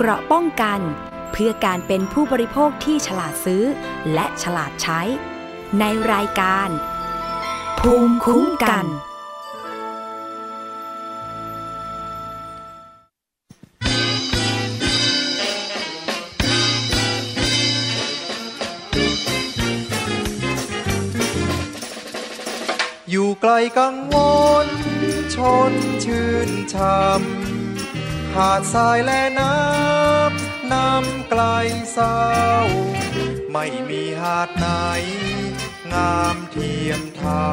เกราะป้องกัน เพื่อการเป็นผู้บริโภคที่ฉลาดซื้อ และฉลาดใช้ ในรายการ ภูมิคุ้มกันอยู่ไกลกังวล ชนชื่นช่ำหาดทรายและน้ำ น้ำไกลเศร้า ไม่มีหาดไหน งามเทียมเท่า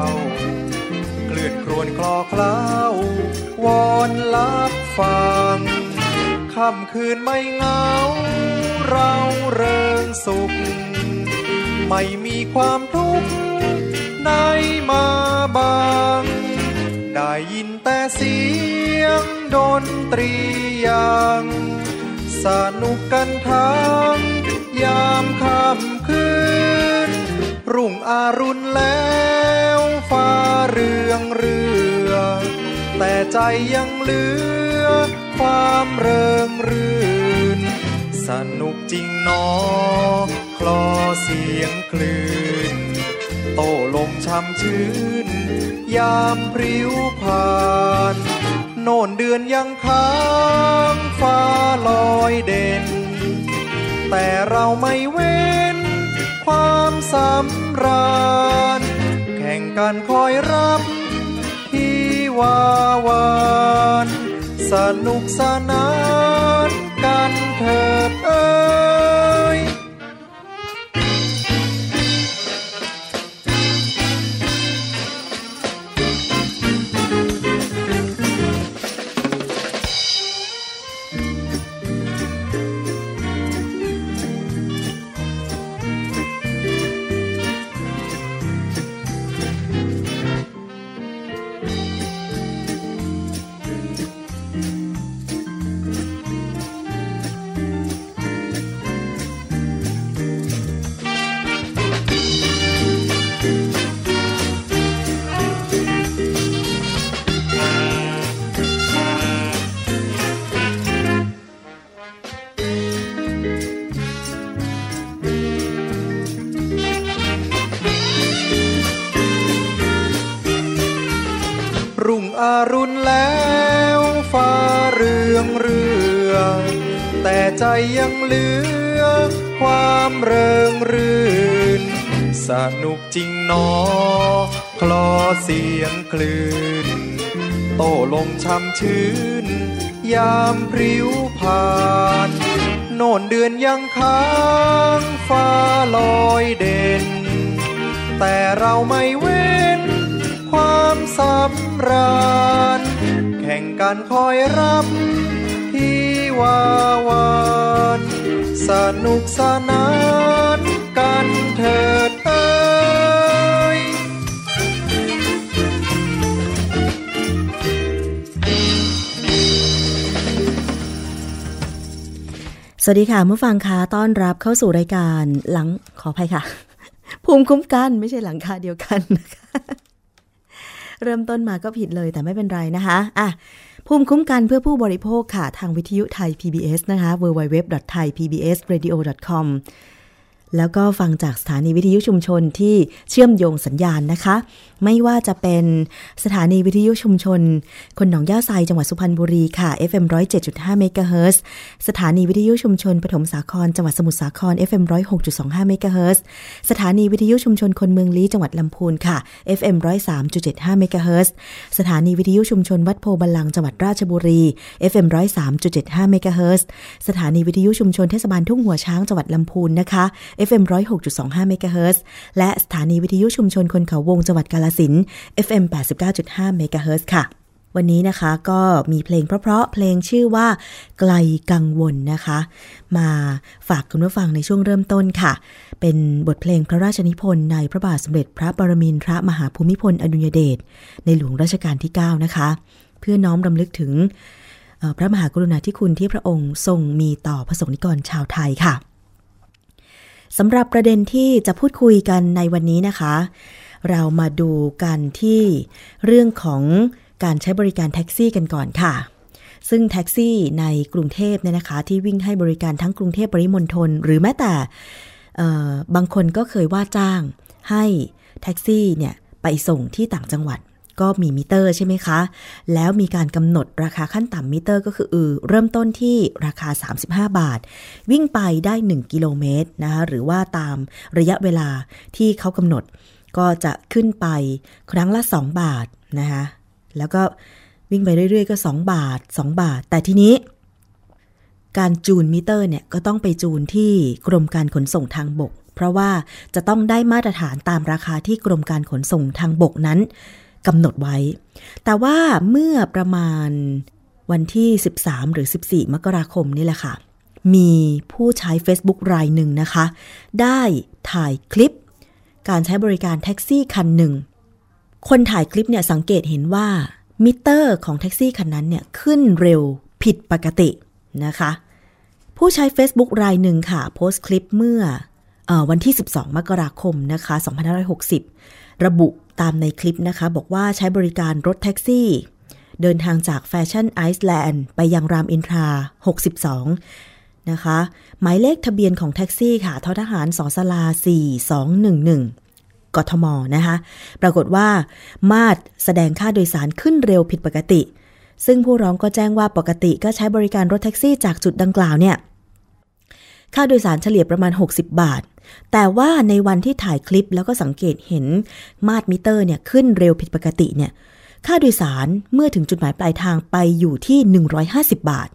เกลื่อนครวนคลอเคล้าวอนลับฟังค่ำคืนไม่เหงา เราเริงสุข ไม่มีความทุกข์ในมาบางได้ยินแต่เสียงดนตรียัง สนุกกันทั้งยามค่ำคืน รุ่งอรุณแล้วฟ้าเรืองเรือ แต่ใจยังเหลือ ความเริงรื่น สนุกจริงนอ คลอเสียงคลื่น โตลมช่ำชื้น ยามพริ้วผ่าน โน่นเดือนยังค้างฟ้าลอยเด่น แต่เราไม่เว้น ความสำราญ แข่งกันคอยรับที่วาวาน สนุกสนานกันเถอ ยังเหลือ ความเริงรื่น สนุกจริงหนอ คลอเสียงคลื่น โตลมช่ำชื้น ยามพริ้วผ่าน โน่นเดือนยังค้างฟ้าลอยเด่น แต่เราไม่เว้น ความสำราญแข่งกันคอยรับที่วาวาน สนุกสนานกันเถิดเอ้ยสวัสดีค่ะผู้ฟังคะต้อนรับเข้าสู่รายการหลังขออภัยค่ะ ภูมิคุ้มกันไม่ใช่หลังคาเดียวกันนะคะเริ่มต้นมาก็ผิดเลยแต่ไม่เป็นไรนะคะอะ ภูมิคุ้มกันเพื่อผู้บริโภคค่ะ ทางวิทยุไทย PBS นะคะ www.thaipbsradio.com แล้วก็ฟังจากสถานีวิทยุชุมชนที่เชื่อมโยงสัญญาณนะคะ ไม่ว่าจะเป็นสถานีวิทยุชุมชน คนหนองย่าไซจังหวัดสุพรรณบุรีค่ะ FM 107.5เมกะเฮิรตซ์สถานีวิทยุชุมชนปฐมสาครจังหวัดสมุทรสาคร FM 106.25เมกะเฮิรตซ์สถานีวิทยุชุมชนคนเมืองลี้จังหวัดลำพูนค่ะ FM 103.75เมกะเฮิรตซ์สถานีวิทยุชุมชนวัดโพธิ์บัลลังก์จังหวัดราชบุรี FM 103.75เมกะเฮิรตซ์สถานีวิทยุชุมชนเทศบาลทุ่งหัวช้างจังหวัดลำพูนนะคะ FM 106.25เมกะเฮิรตซ์และสถานีวิทยุชุมชนคนเขาวงจังหวัดกาฬสินธุ์ FM 89.5เมกะเฮิรตซ์ค่ะ วันนี้นะคะก็มีเพลงเพราะๆเพลงชื่อว่า ไกลกังวลนะคะ มาฝากคุณผู้ฟังในช่วงเริ่มต้นค่ะ เป็นบทเพลงพระราชนิพนธ์ในพระบาทสมเด็จพระปรมินทรมหาภูมิพลอดุลยเดชในหลวงรัชกาลที่ 9 นะคะ เพื่อน้อมรำลึกถึงพระมหากรุณาธิคุณที่พระองค์ทรงมีต่อพระสงฆ์นิกรชาวไทยค่ะ สำหรับประเด็นที่จะพูดคุยกันในวันนี้นะคะ เรามาดูกันที่เรื่องของการใช้บริการแท็กซี่กันก่อนค่ะ ซึ่งแท็กซี่ในกรุงเทพเนี่ยนะคะ ที่วิ่งให้บริการทั้งกรุงเทพปริมณฑลหรือแม้แต่บางคนก็เคยว่าจ้างให้แท็กซี่เนี่ยไปส่งที่ต่างจังหวัด ก็มีมิเตอร์ใช่ไหมคะ แล้วมีการกำหนดราคาขั้นต่ำมิเตอร์ก็คืออเริ่มต้นที่ราคา 35 บาท วิ่งไปได้ 1 กิโลเมตรนะคะหรือว่าตามระยะเวลาที่เขากำหนด ก็จะขึ้นไปครั้งละ 2 บาทนะคะแล้วก็วิ่งไปเรื่อยๆ ก็ 2 บาท 2 บาท แต่ทีนี้การจูนมิเตอร์เนี่ยก็ต้องไปจูนที่กรมการขนส่งทางบก เพราะว่าจะต้องได้มาตรฐานตามราคาที่กรมการขนส่งทางบกนั้น กำหนดไว้ แต่ว่าเมื่อประมาณวันที่ 13 หรือ 14 มกราคมนี่แหละค่ะ มีผู้ใช้ Facebook รายหนึ่งนะคะ ได้ถ่ายคลิป การใช้บริการแท็กซี่คันหนึ่ง คนถ่ายคลิปเนี่ยสังเกตเห็นว่ามิเตอร์ของแท็กซี่คันนั้นเนี่ยขึ้นเร็วผิดปกตินะคะ ผู้ใช้ Facebook รายหนึ่งค่ะ โพสต์คลิปเมื่ออวันที่ 12 มกราคมนะคะ 2560 ระบุตามในคลิปนะคะ บอกว่าใช้บริการรถแท็กซี่ เดินทางจากแฟชั่นไอซ์แลนด์ไปยังรามอินทรา 62 นะคะ หมายเลขทะเบียนของแท็กซี่ค่ะททหาร ศ ศาลา 4211กทมนะคะปรากฏว่ามาตรแสดงค่าโดยสารขึ้นเร็วผิดปกติ ซึ่งผู้ร้องก็แจ้งว่าปกติก็ใช้บริการรถแท็กซี่จากจุดดังกล่าวเนี่ย ค่าโดยสารเฉลี่ยประมาณ 60 บาท แต่ว่าในวันที่ถ่ายคลิปแล้วก็สังเกตเห็นมาตรมิเตอร์เนี่ยขึ้นเร็วผิดปกติเนี่ยค่าโดยสารเมื่อถึงจุดหมายปลายทางไปอยู่ที่ 150 บาท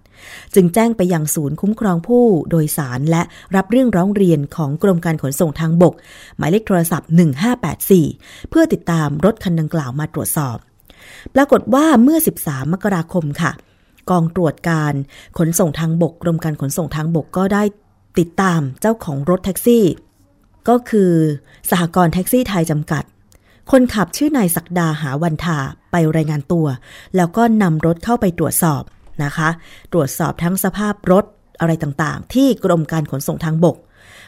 จึงแจ้งไปยังศูนย์คุ้มครองผู้โดยสารและรับเรื่องร้องเรียนของกรมการขนส่งทางบก หมายเลขโทรศัพท์ 1584 เพื่อติดตามรถคันดังกล่าวมาตรวจสอบ ปรากฏว่าเมื่อ 13 มกราคมค่ะ กองตรวจการขนส่งทางบก กรมการขนส่งทางบกก็ได้ ติดตามเจ้าของรถแท็กซี่ ก็คือสหกรณ์แท็กซี่ไทยจำกัด คนขับชื่อนายศักดาหาวันทาไปรายงานตัว แล้วก็นำรถเข้าไปตรวจสอบนะคะ ตรวจสอบทั้งสภาพรถอะไรต่างๆ ที่กรมการขนส่งทางบก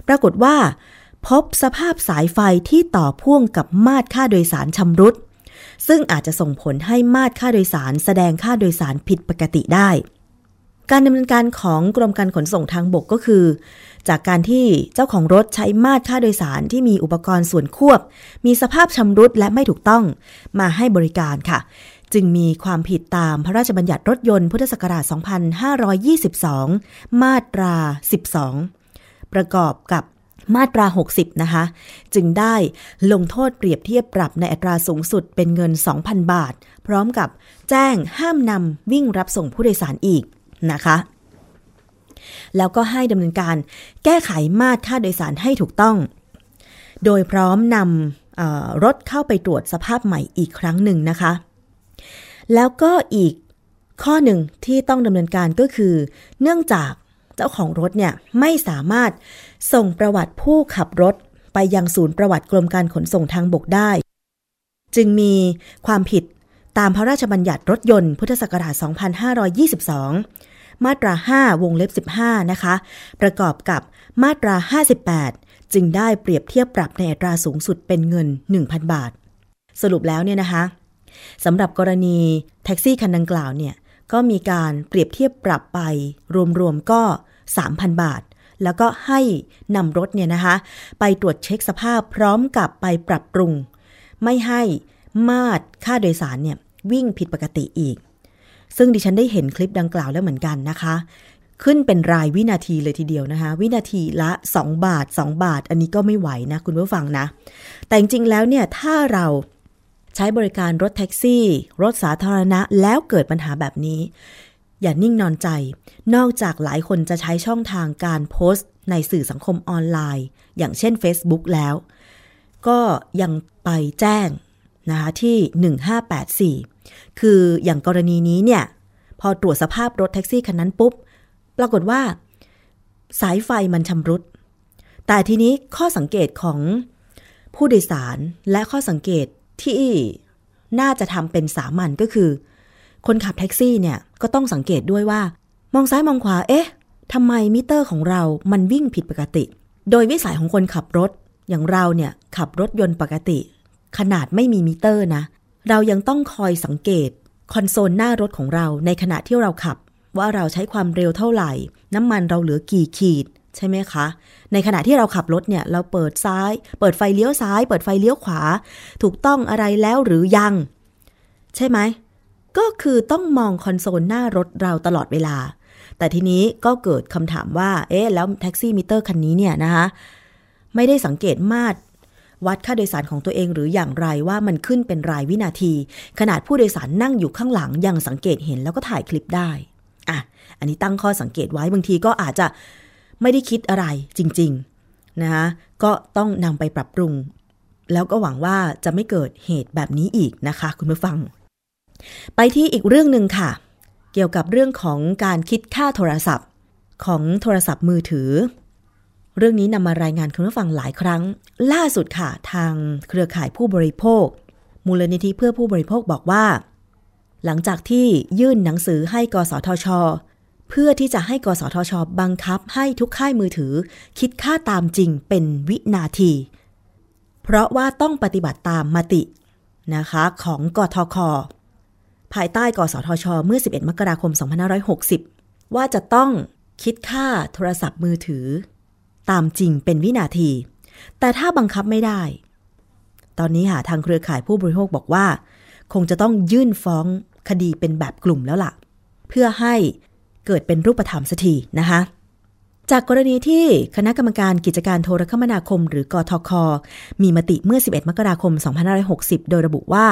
ปรากฏว่า พบสภาพสายไฟที่ต่อพ่วงกับมาตรค่าโดยสารชำรุดซึ่งอาจจะส่งผลให้มาตรค่าโดยสารแสดงค่าโดยสารผิดปกติได้ การดำเนินการของกรมการขนส่งทางบกก็คือ จากการที่เจ้าของรถใช้มาตรค่าโดยสารที่มีอุปกรณ์ส่วนควบ มีสภาพชำรุดและไม่ถูกต้องมาให้บริการค่ะ จึงมีความผิดตามพระราชบัญญัติรถยนต์พุทธศักราช 2522 มาตรา 12 ประกอบกับมาตรา 60 นะคะ จึงได้ลงโทษเปรียบเทียบปรับในอัตราสูงสุดเป็นเงิน 2,000 บาท พร้อมกับแจ้งห้ามนำวิ่งรับส่งผู้โดยสารอีก นะคะ แล้วก็ให้ดำเนินการแก้ไขมาตรค่าโดยสารให้ถูกต้อง โดยพร้อมนำรถเข้าไปตรวจสภาพใหม่อีกครั้งหนึ่งนะคะ แล้วก็อีกข้อหนึ่งที่ต้องดำเนินการก็คือ เนื่องจากเจ้าของรถเนี่ยไม่สามารถส่งประวัติผู้ขับรถไปยังศูนย์ประวัติกรมการขนส่งทางบกได้ จึงมีความผิดตามพระราชบัญญัติรถยนต์พุทธศักราช 2522 มาตรา 5 วงเล็บ 15 นะคะ ประกอบกับมาตรา 58 จึงได้เปรียบเทียบปรับในอัตราสูงสุดเป็นเงิน 1,000 บาท สรุปแล้วเนี่ยนะคะสำหรับกรณีแท็กซี่คันดังกล่าวเนี่ยก็มีการเปรียบเทียบปรับไป รวมๆก็ 3,000 บาท แล้วก็ให้นำรถเนี่ยนะคะ ไปตรวจเช็คสภาพพร้อมกับไปปรับปรุง ไม่ให้มาตรค่าโดยสารเนี่ยวิ่งผิดปกติอีก ซึ่งดิฉันได้เห็นคลิปดังกล่าวแล้วเหมือนกันนะคะ ขึ้นเป็นรายวินาทีเลยทีเดียวนะคะ วินาทีละ 2 บาท 2 บาท อันนี้ก็ไม่ไหวนะคุณผู้ฟังนะ แต่จริงๆแล้วเนี่ยถ้าเราใช้บริการรถแท็กซี่ รถสาธารณะแล้วเกิดปัญหาแบบนี้ อย่านิ่งนอนใจ นอกจากหลายคนจะใช้ช่องทางการโพสต์ ในสื่อสังคมออนไลน์ อย่างเช่น Facebook แล้ว ก็ยังไปแจ้งนะคะที่ 1584 คืออย่างกรณีนี้เนี่ย พอตรวจสภาพรถแท็กซี่คันนั้นปุ๊บ ปรากฏว่า สายไฟมันชำรุด แต่ทีนี้ข้อสังเกตของผู้โดยสารและข้อสังเกตที่น่าจะทำเป็นสามัญก็คือ คนขับแท็กซี่เนี่ยก็ต้องสังเกตด้วยว่า มองซ้ายมองขวา เอ๊ะทำไมมิเตอร์ของเรามันวิ่งผิดปกติ โดยวิสัยของคนขับรถอย่างเราเนี่ยขับรถยนต์ปกติ ขนาดไม่มีมิเตอร์นะ เรายังต้องคอยสังเกตคอนโซลหน้ารถของเราในขณะที่เราขับ ว่าเราใช้ความเร็วเท่าไหร่ น้ำมันเราเหลือกี่ขีด ใช่ไหมคะ ในขณะที่เราขับรถเนี่ยเราเปิดซ้าย เปิดไฟเลี้ยวซ้าย เปิดไฟเลี้ยวขวา ถูกต้องอะไรแล้วหรือยัง ใช่ไหมก็คือต้องมองคอนโซลหน้ารถเราตลอดเวลา แต่ทีนี้ก็เกิดคำถามว่า เอ๊ะ แล้วแท็กซี่มิเตอร์คันนี้เนี่ยนะคะ ไม่ได้สังเกตมาตร วัดค่าโดยสารของตัวเองหรืออย่างไรว่ามันขึ้นเป็นรายวินาที ขนาดผู้โดยสารนั่งอยู่ข้างหลังยังสังเกตเห็นแล้วก็ถ่ายคลิปได้อะอันนี้ตั้งข้อสังเกตไว้บางทีก็อาจจะไม่ได้คิดอะไรจริงๆนะคะก็ต้องนำไปปรับปรุง แล้วก็หวังว่าจะไม่เกิดเหตุแบบนี้อีกนะคะ คุณผู้ฟัง ไปที่อีกเรื่องหนึ่งค่ะ เกี่ยวกับเรื่องของการคิดค่าโทรศัพท์ของโทรศัพท์มือถือ เรื่องนี้นำมารายงานคุณผู้ฟังหลายครั้ง ล่าสุดค่ะ ทางเครือข่ายผู้บริโภค มูลนิธิเพื่อผู้บริโภคบอกว่า หลังจากที่ยื่นหนังสือให้กสทช เพื่อที่จะให้กสทช บังคับให้ทุกค่ายมือถือ คิดค่าตามจริงเป็นวินาที เพราะว่าต้องปฏิบัติตามมตินะคะของกทค ภายใต้กสทช เมื่อ 11 มกราคม 2560 ว่าจะต้องคิดค่าโทรศัพท์มือถือ ตามจริงเป็นวินาที แต่ถ้าบังคับไม่ได้ ตอนนี้หาทางเครือข่ายผู้บริโภคบอกว่า คงจะต้องยื่นฟ้องคดีเป็นแบบกลุ่มแล้วละ่ะ เพื่อให้เกิดเป็นรูปธรรมสักทีนะคะจากกรณีที่คณะกรรมการกิจการโทรคมนาคม หรือกทค มีมติเมื่อ 11 มกราคม 2560 โดยระบุว่า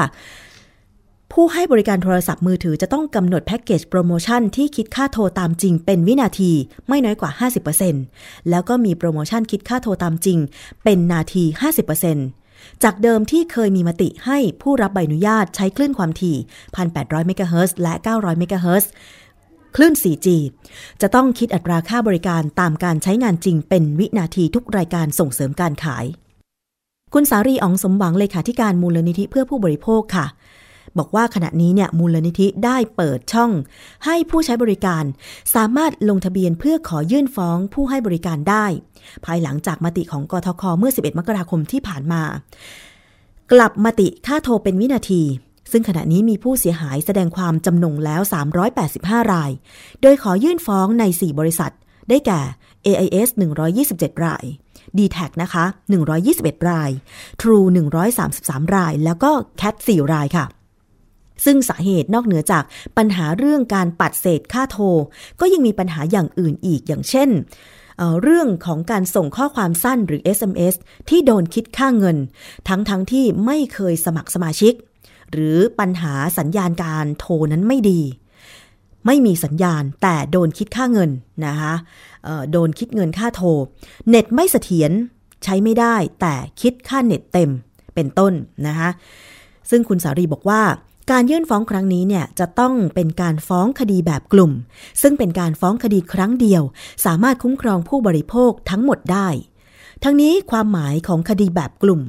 ผู้ให้บริการโทรศัพท์มือถือจะต้องกำหนดแพ็กเกจโปรโมชั่นที่คิดค่าโทรตามจริงเป็นวินาทีไม่น้อยกว่า 50%แล้วก็มีโปรโมชั่นคิดค่าโทรตามจริง เป็นนาที 50%จากเดิมที่เคยมีมติให้ผู้รับใบอนุญาตใช้คลื่นความถี่ 1,800 เมกะเฮิรตซ์และ 900 เมกะเฮิรตซ์คลื่น 4G จะต้องคิดอัตราค่าบริการตามการใช้งานจริงเป็นวินาทีทุกรายการส่งเสริมการขาย คุณสารีอองสมหวังเลขาธิการมูลนิธิเพื่อผู้บริโภคค่ะ บอกว่าขณะนี้เนี่ยมูลนิธิได้เปิดช่อง ให้ผู้ใช้บริการ สามารถลงทะเบียนเพื่อขอยื่นฟ้องผู้ให้บริการได้ ภายหลังจากมติของกทคเมื่อ 11 มกราคมที่ผ่านมา กลับมติค่าโทรเป็นวินาที ซึ่งขณะนี้มีผู้เสียหายแสดงความจำนงแล้ว 385 ราย โดยขอยื่นฟ้องใน 4 บริษัท ได้แก่ AIS 127 ราย d t แทนะคะ 121 ราย True 133 ราย แล้วก็ Cat 4 รายค่ะ ซึ่งสาเหตุนอกเหนือจากปัญหาเรื่องการปัดเศษค่าโทร ก็ยังมีปัญหาอย่างอื่นอีกอย่างเช่นเเรื่องของการส่งข้อความสั้นหรือ SMS ที่โดนคิดค่าเงิน ทั้งทั้งที่ไม่เคยสมัครสมาชิก หรือปัญหาสัญญาณการโทรนั้นไม่ดี ไม่มีสัญญาณแต่โดนคิดค่าเงินนะคะโดนคิดเงินค่าโทร เน็ตไม่เสถียรใช้ไม่ได้แต่คิดค่าเน็ตเต็มเป็นต้นนะคะซึ่งคุณสารีบอกว่า การยื่นฟ้องครั้งนี้เนี่ยจะต้องเป็นการฟ้องคดีแบบกลุ่ม ซึ่งเป็นการฟ้องคดีครั้งเดียว สามารถคุ้มครองผู้บริโภคทั้งหมดได้ ทั้งนี้ความหมายของคดีแบบกลุ่ม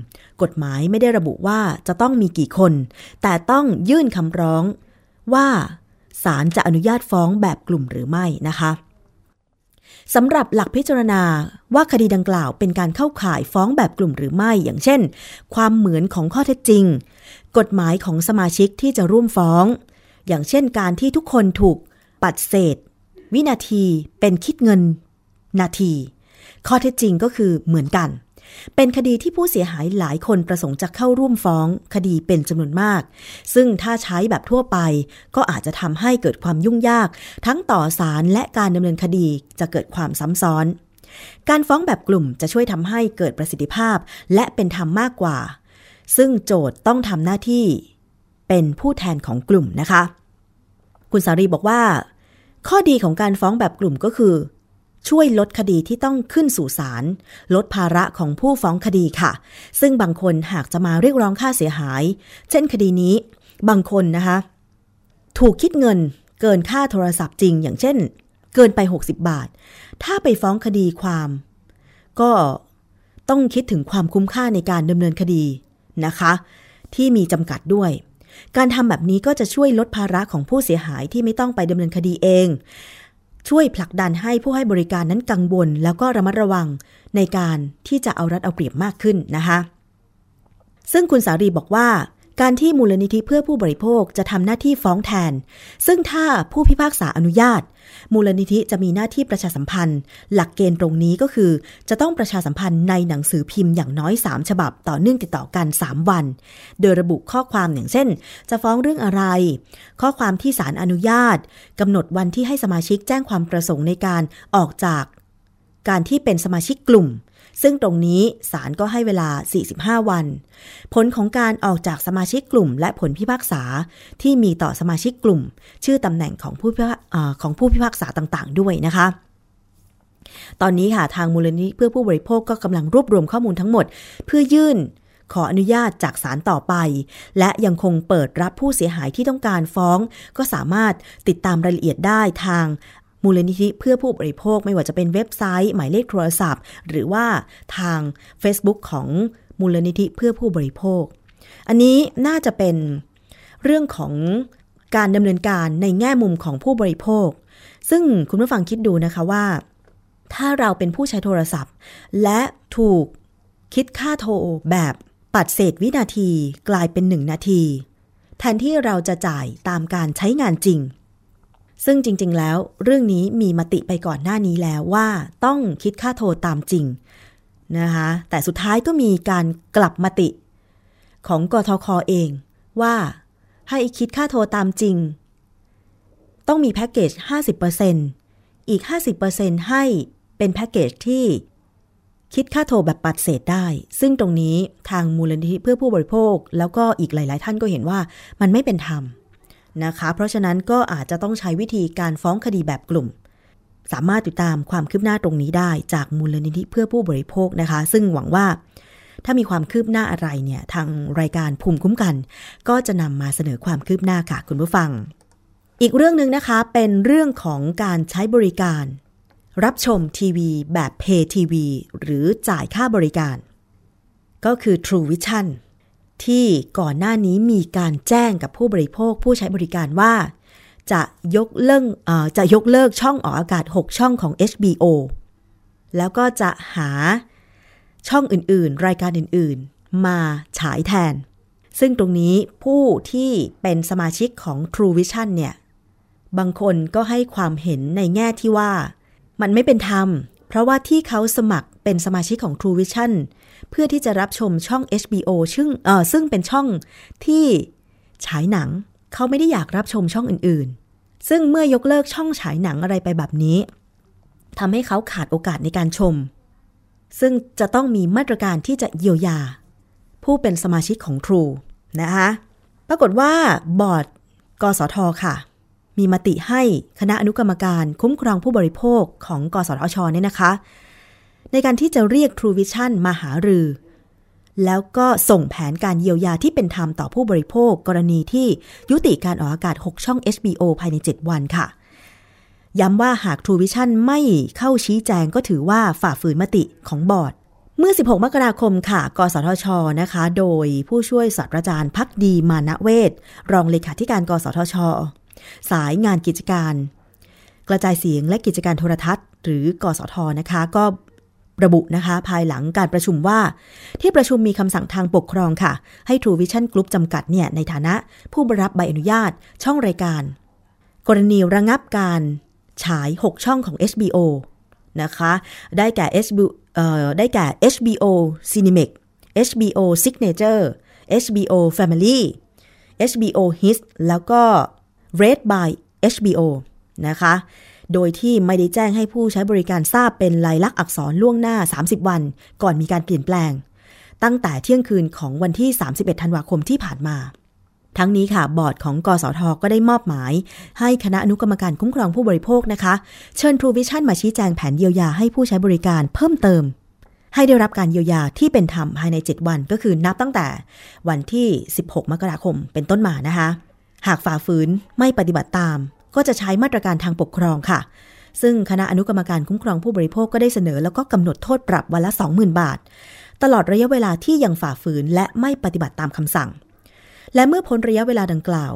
กฎหมายไม่ได้ระบุว่าจะต้องมีกี่คน แต่ต้องยื่นคำร้องว่าศาลจะอนุญาตฟ้องแบบกลุ่มหรือไม่นะคะสำหรับหลักพิจารณาว่าคดีดังกล่าวเป็นการเข้าข่ายฟ้องแบบกลุ่มหรือไม่ อย่างเช่น ความเหมือนของข้อเท็จจริง กฎหมายของสมาชิกที่จะร่วมฟ้อง อย่างเช่นการที่ทุกคนถูกปัดเศษ วินาทีเป็นคิดเงิน นาที ข้อเท็จจริงก็คือเหมือนกัน เป็นคดีที่ผู้เสียหายหลายคนประสงค์จะเข้าร่วมฟ้อง คดีเป็นจำนวนมาก ซึ่งถ้าใช้แบบทั่วไป ก็อาจจะทำให้เกิดความยุ่งยาก ทั้งต่อศาลและการดำเนินคดีจะเกิดความซ้ำซ้อนการฟ้องแบบกลุ่มจะช่วยทำให้เกิดประสิทธิภาพ และเป็นธรรมมากกว่า ซึ่งโจทย์ต้องทำหน้าที่เป็นผู้แทนของกลุ่มนะคะ คุณสารีบอกว่า ข้อดีของการฟ้องแบบกลุ่มก็คือ ช่วยลดคดีที่ต้องขึ้นสู่ศาลลดภาระของผู้ฟ้องคดีค่ะ ซึ่งบางคนหากจะมาเรียกร้องค่าเสียหาย เช่นคดีนี้ บางคนนะคะ ถูกคิดเงินเกินค่าโทรศัพท์จริง อย่างเช่น เกินไป 60 บาท ถ้าไปฟ้องคดีความ ก็ต้องคิดถึงความคุ้มค่าในการดำเนินคดี นะคะ ที่มีจำกัดด้วย การทำแบบนี้ก็จะช่วยลดภาระของผู้เสียหายที่ไม่ต้องไปดำเนินคดีเอง ช่วยผลักดันให้ผู้ให้บริการนั้นกังวล แล้วก็ระมัดระวังในการที่จะเอารัดเอาเปรียบมากขึ้นนะคะซึ่งคุณสารีบอกว่า การที่มูลนิธิเพื่อผู้บริโภคจะทำหน้าที่ฟ้องแทน ซึ่งถ้าผู้พิพากษาอนุญาต มูลนิธิจะมีหน้าที่ประชาสัมพันธ์ หลักเกณฑ์ตรงนี้ก็คือ จะต้องประชาสัมพันธ์ในหนังสือพิมพ์อย่างน้อย 3 ฉบับต่อเนื่องติดต่อกัน 3 วัน โดยระบุข้อความอย่างเช่น จะฟ้องเรื่องอะไร ข้อความที่ศาลอนุญาตกำหนดวันที่ให้สมาชิกแจ้งความประสงค์ในการออกจาก การที่เป็นสมาชิกกลุ่ม ซึ่งตรงนี้ศาลก็ให้เวลา 45 วัน ผลของการออกจากสมาชิกกลุ่ม และผลพิพากษาที่มีต่อสมาชิกกลุ่ม ชื่อตำแหน่งของผู้พิพากเอ่อของผู้พิพากษาต่างๆ ด้วยนะคะ ตอนนี้ค่ะทางมูลนิธิเพื่อผู้บริโภคก็กำลังรวบรวมข้อมูลทั้งหมด เพื่อยื่นขออนุญาตจากศาลต่อไป และยังคงเปิดรับผู้เสียหายที่ต้องการฟ้อง ก็สามารถติดตามรายละเอียดได้ทาง มูลนิธิเพื่อผู้บริโภคไม่ว่าจะเป็นเว็บไซต์ หมายเลขโทรศัพท์ หรือว่าทาง Facebook ของมูลนิธิเพื่อผู้บริโภค อันนี้น่าจะเป็นเรื่องของการดำเนินการในแง่มุมของผู้บริโภค ซึ่งคุณผู้ฟังคิดดูนะคะว่า ถ้าเราเป็นผู้ใช้โทรศัพท์ และถูกคิดค่าโทรแบบปัดเศษวินาทีกลายเป็นหนึ่งนาที แทนที่เราจะจ่ายตามการใช้งานจริง ซึ่งจริง ๆ แล้วเรื่องนี้มีมติไปก่อนหน้านี้แล้วว่าต้องคิดค่าโทรตามจริงนะคะแต่สุดท้ายก็มีการกลับมติ ของกทคเองว่าให้คิดค่าโทรตามจริง ต้องมีแพ็กเกจ 50%อีก 50%ให้เป็นแพ็กเกจที่คิดค่าโทรแบบปัดเศษได้ ซึ่งตรงนี้ทางมูลนิธิเพื่อผู้บริโภค แล้วก็อีกหลาย ๆ ท่านก็เห็นว่ามันไม่เป็นธรรม นะคะ เพราะฉะนั้นก็อาจจะต้องใช้วิธีการฟ้องคดีแบบกลุ่ม สามารถติดตามความคืบหน้าตรงนี้ได้จากมูลนิธิเพื่อผู้บริโภคนะคะ ซึ่งหวังว่าถ้ามีความคืบหน้าอะไรเนี่ย ทางรายการภูมิคุ้มกัน ก็จะนำมาเสนอความคืบหน้าค่ะคุณผู้ฟัง อีกเรื่องหนึ่งนะคะเป็นเรื่องของการใช้บริการ รับชมทีวีแบบ Pay TV หรือจ่ายค่าบริการ ก็คือ True Vision ที่ก่อนหน้านี้มีการแจ้งกับผู้บริโภคผู้ใช้บริการว่า จะยกเลิกจะยกเลิกช่องออกอากาศ 6 ช่องของ HBO แล้วก็จะหาช่องอื่นๆ รายการอื่นๆ มาฉายแทน ซึ่งตรงนี้ผู้ที่เป็นสมาชิกของ True Vision เนี่ย บางคนก็ให้ความเห็นในแง่ที่ว่า มันไม่เป็นธรรม เพราะว่าที่เขาสมัครเป็นสมาชิกของ True Vision เพื่อที่จะรับชมช่อง HBO ซึ่งเออซึ่งเป็นช่องที่ฉายหนัง เขาไม่ได้อยากรับชมช่องอื่นๆ ซึ่งเมื่อยกเลิกช่องฉายหนังอะไรไปแบบนี้ทำให้เขาขาดโอกาสในการชม ซึ่งจะต้องมีมาตรการที่จะเยียวยา ผู้เป็นสมาชิกของ True นะคะปรากฏว่าบอร์ดกสทค่ะ มีมติให้คณะอนุกรรมการคุ้มครองผู้บริโภคของกสทชเนี่ยนะคะ ในการที่จะเรียก True Vision มาหารือ แล้วก็ส่งแผนการเยียวยาที่เป็นธรรมต่อผู้บริโภคกรณีที่ยุติการออกอากาศ 6 ช่อง HBO ภายใน 7 วันค่ะ ย้ำว่าหาก True Vision ไม่เข้าชี้แจงก็ถือว่าฝ่าฝืนมติของบอร์ดเมื่อ 16 มกราคม ค่ะ กสทช นะคะ โดยผู้ช่วยศาสตราจารย์พักดีมานะเวทรองเลขาธิการกสทช สายงานกิจการ กระจายเสียงและกิจการโทรทัศน์ หรือกสทนะคะ ก็ ระบุนะคะภายหลังการประชุมว่า ที่ประชุมมีคำสั่งทางปกครองค่ะ ให้ True Vision Group จำกัดเนี่ยในฐานะผู้รับใบอนุญาตช่องรายการ กรณีระงับการฉาย 6 ช่องของ HBO นะคะ ได้แก่ HBO ได้แก่ HBO Cinemax HBO Signature HBO Family HBO Hits แล้วก็ Red by HBO นะคะ โดยที่ไม่ได้แจ้งให้ผู้ใช้บริการทราบเป็นลายลักษณ์อักษรล่วงหน้า 30 วัน ก่อนมีการเปลี่ยนแปลง ตั้งแต่เที่ยงคืนของวันที่ 31 ธันวาคมที่ผ่านมา ทั้งนี้ค่ะ บอร์ดของกสทก็ได้มอบหมาย ให้คณะอนุกรรมการคุ้มครองผู้บริโภคนะคะ เชิญ True Vision มาชี้แจงแผนเยียวยาให้ผู้ใช้บริการเพิ่มเติมให้ได้รับการเยียวยาที่เป็นธรรมภายใน 7 วันก็คือนับตั้งแต่วันที่ 16 มกราคมเป็นต้นมานะคะ หากฝ่าฝืนไม่ปฏิบัติตาม ก็จะใช้มาตรการทางปกครองค่ะ ซึ่งคณะอนุกรรมการคุ้มครองผู้บริโภคก็ได้เสนอ แล้วก็กำหนดโทษปรับวันละ 20,000 บาท ตลอดระยะเวลาที่ยังฝ่าฝืนและไม่ปฏิบัติตามคำสั่ง และเมื่อพ้นระยะเวลาดังกล่าว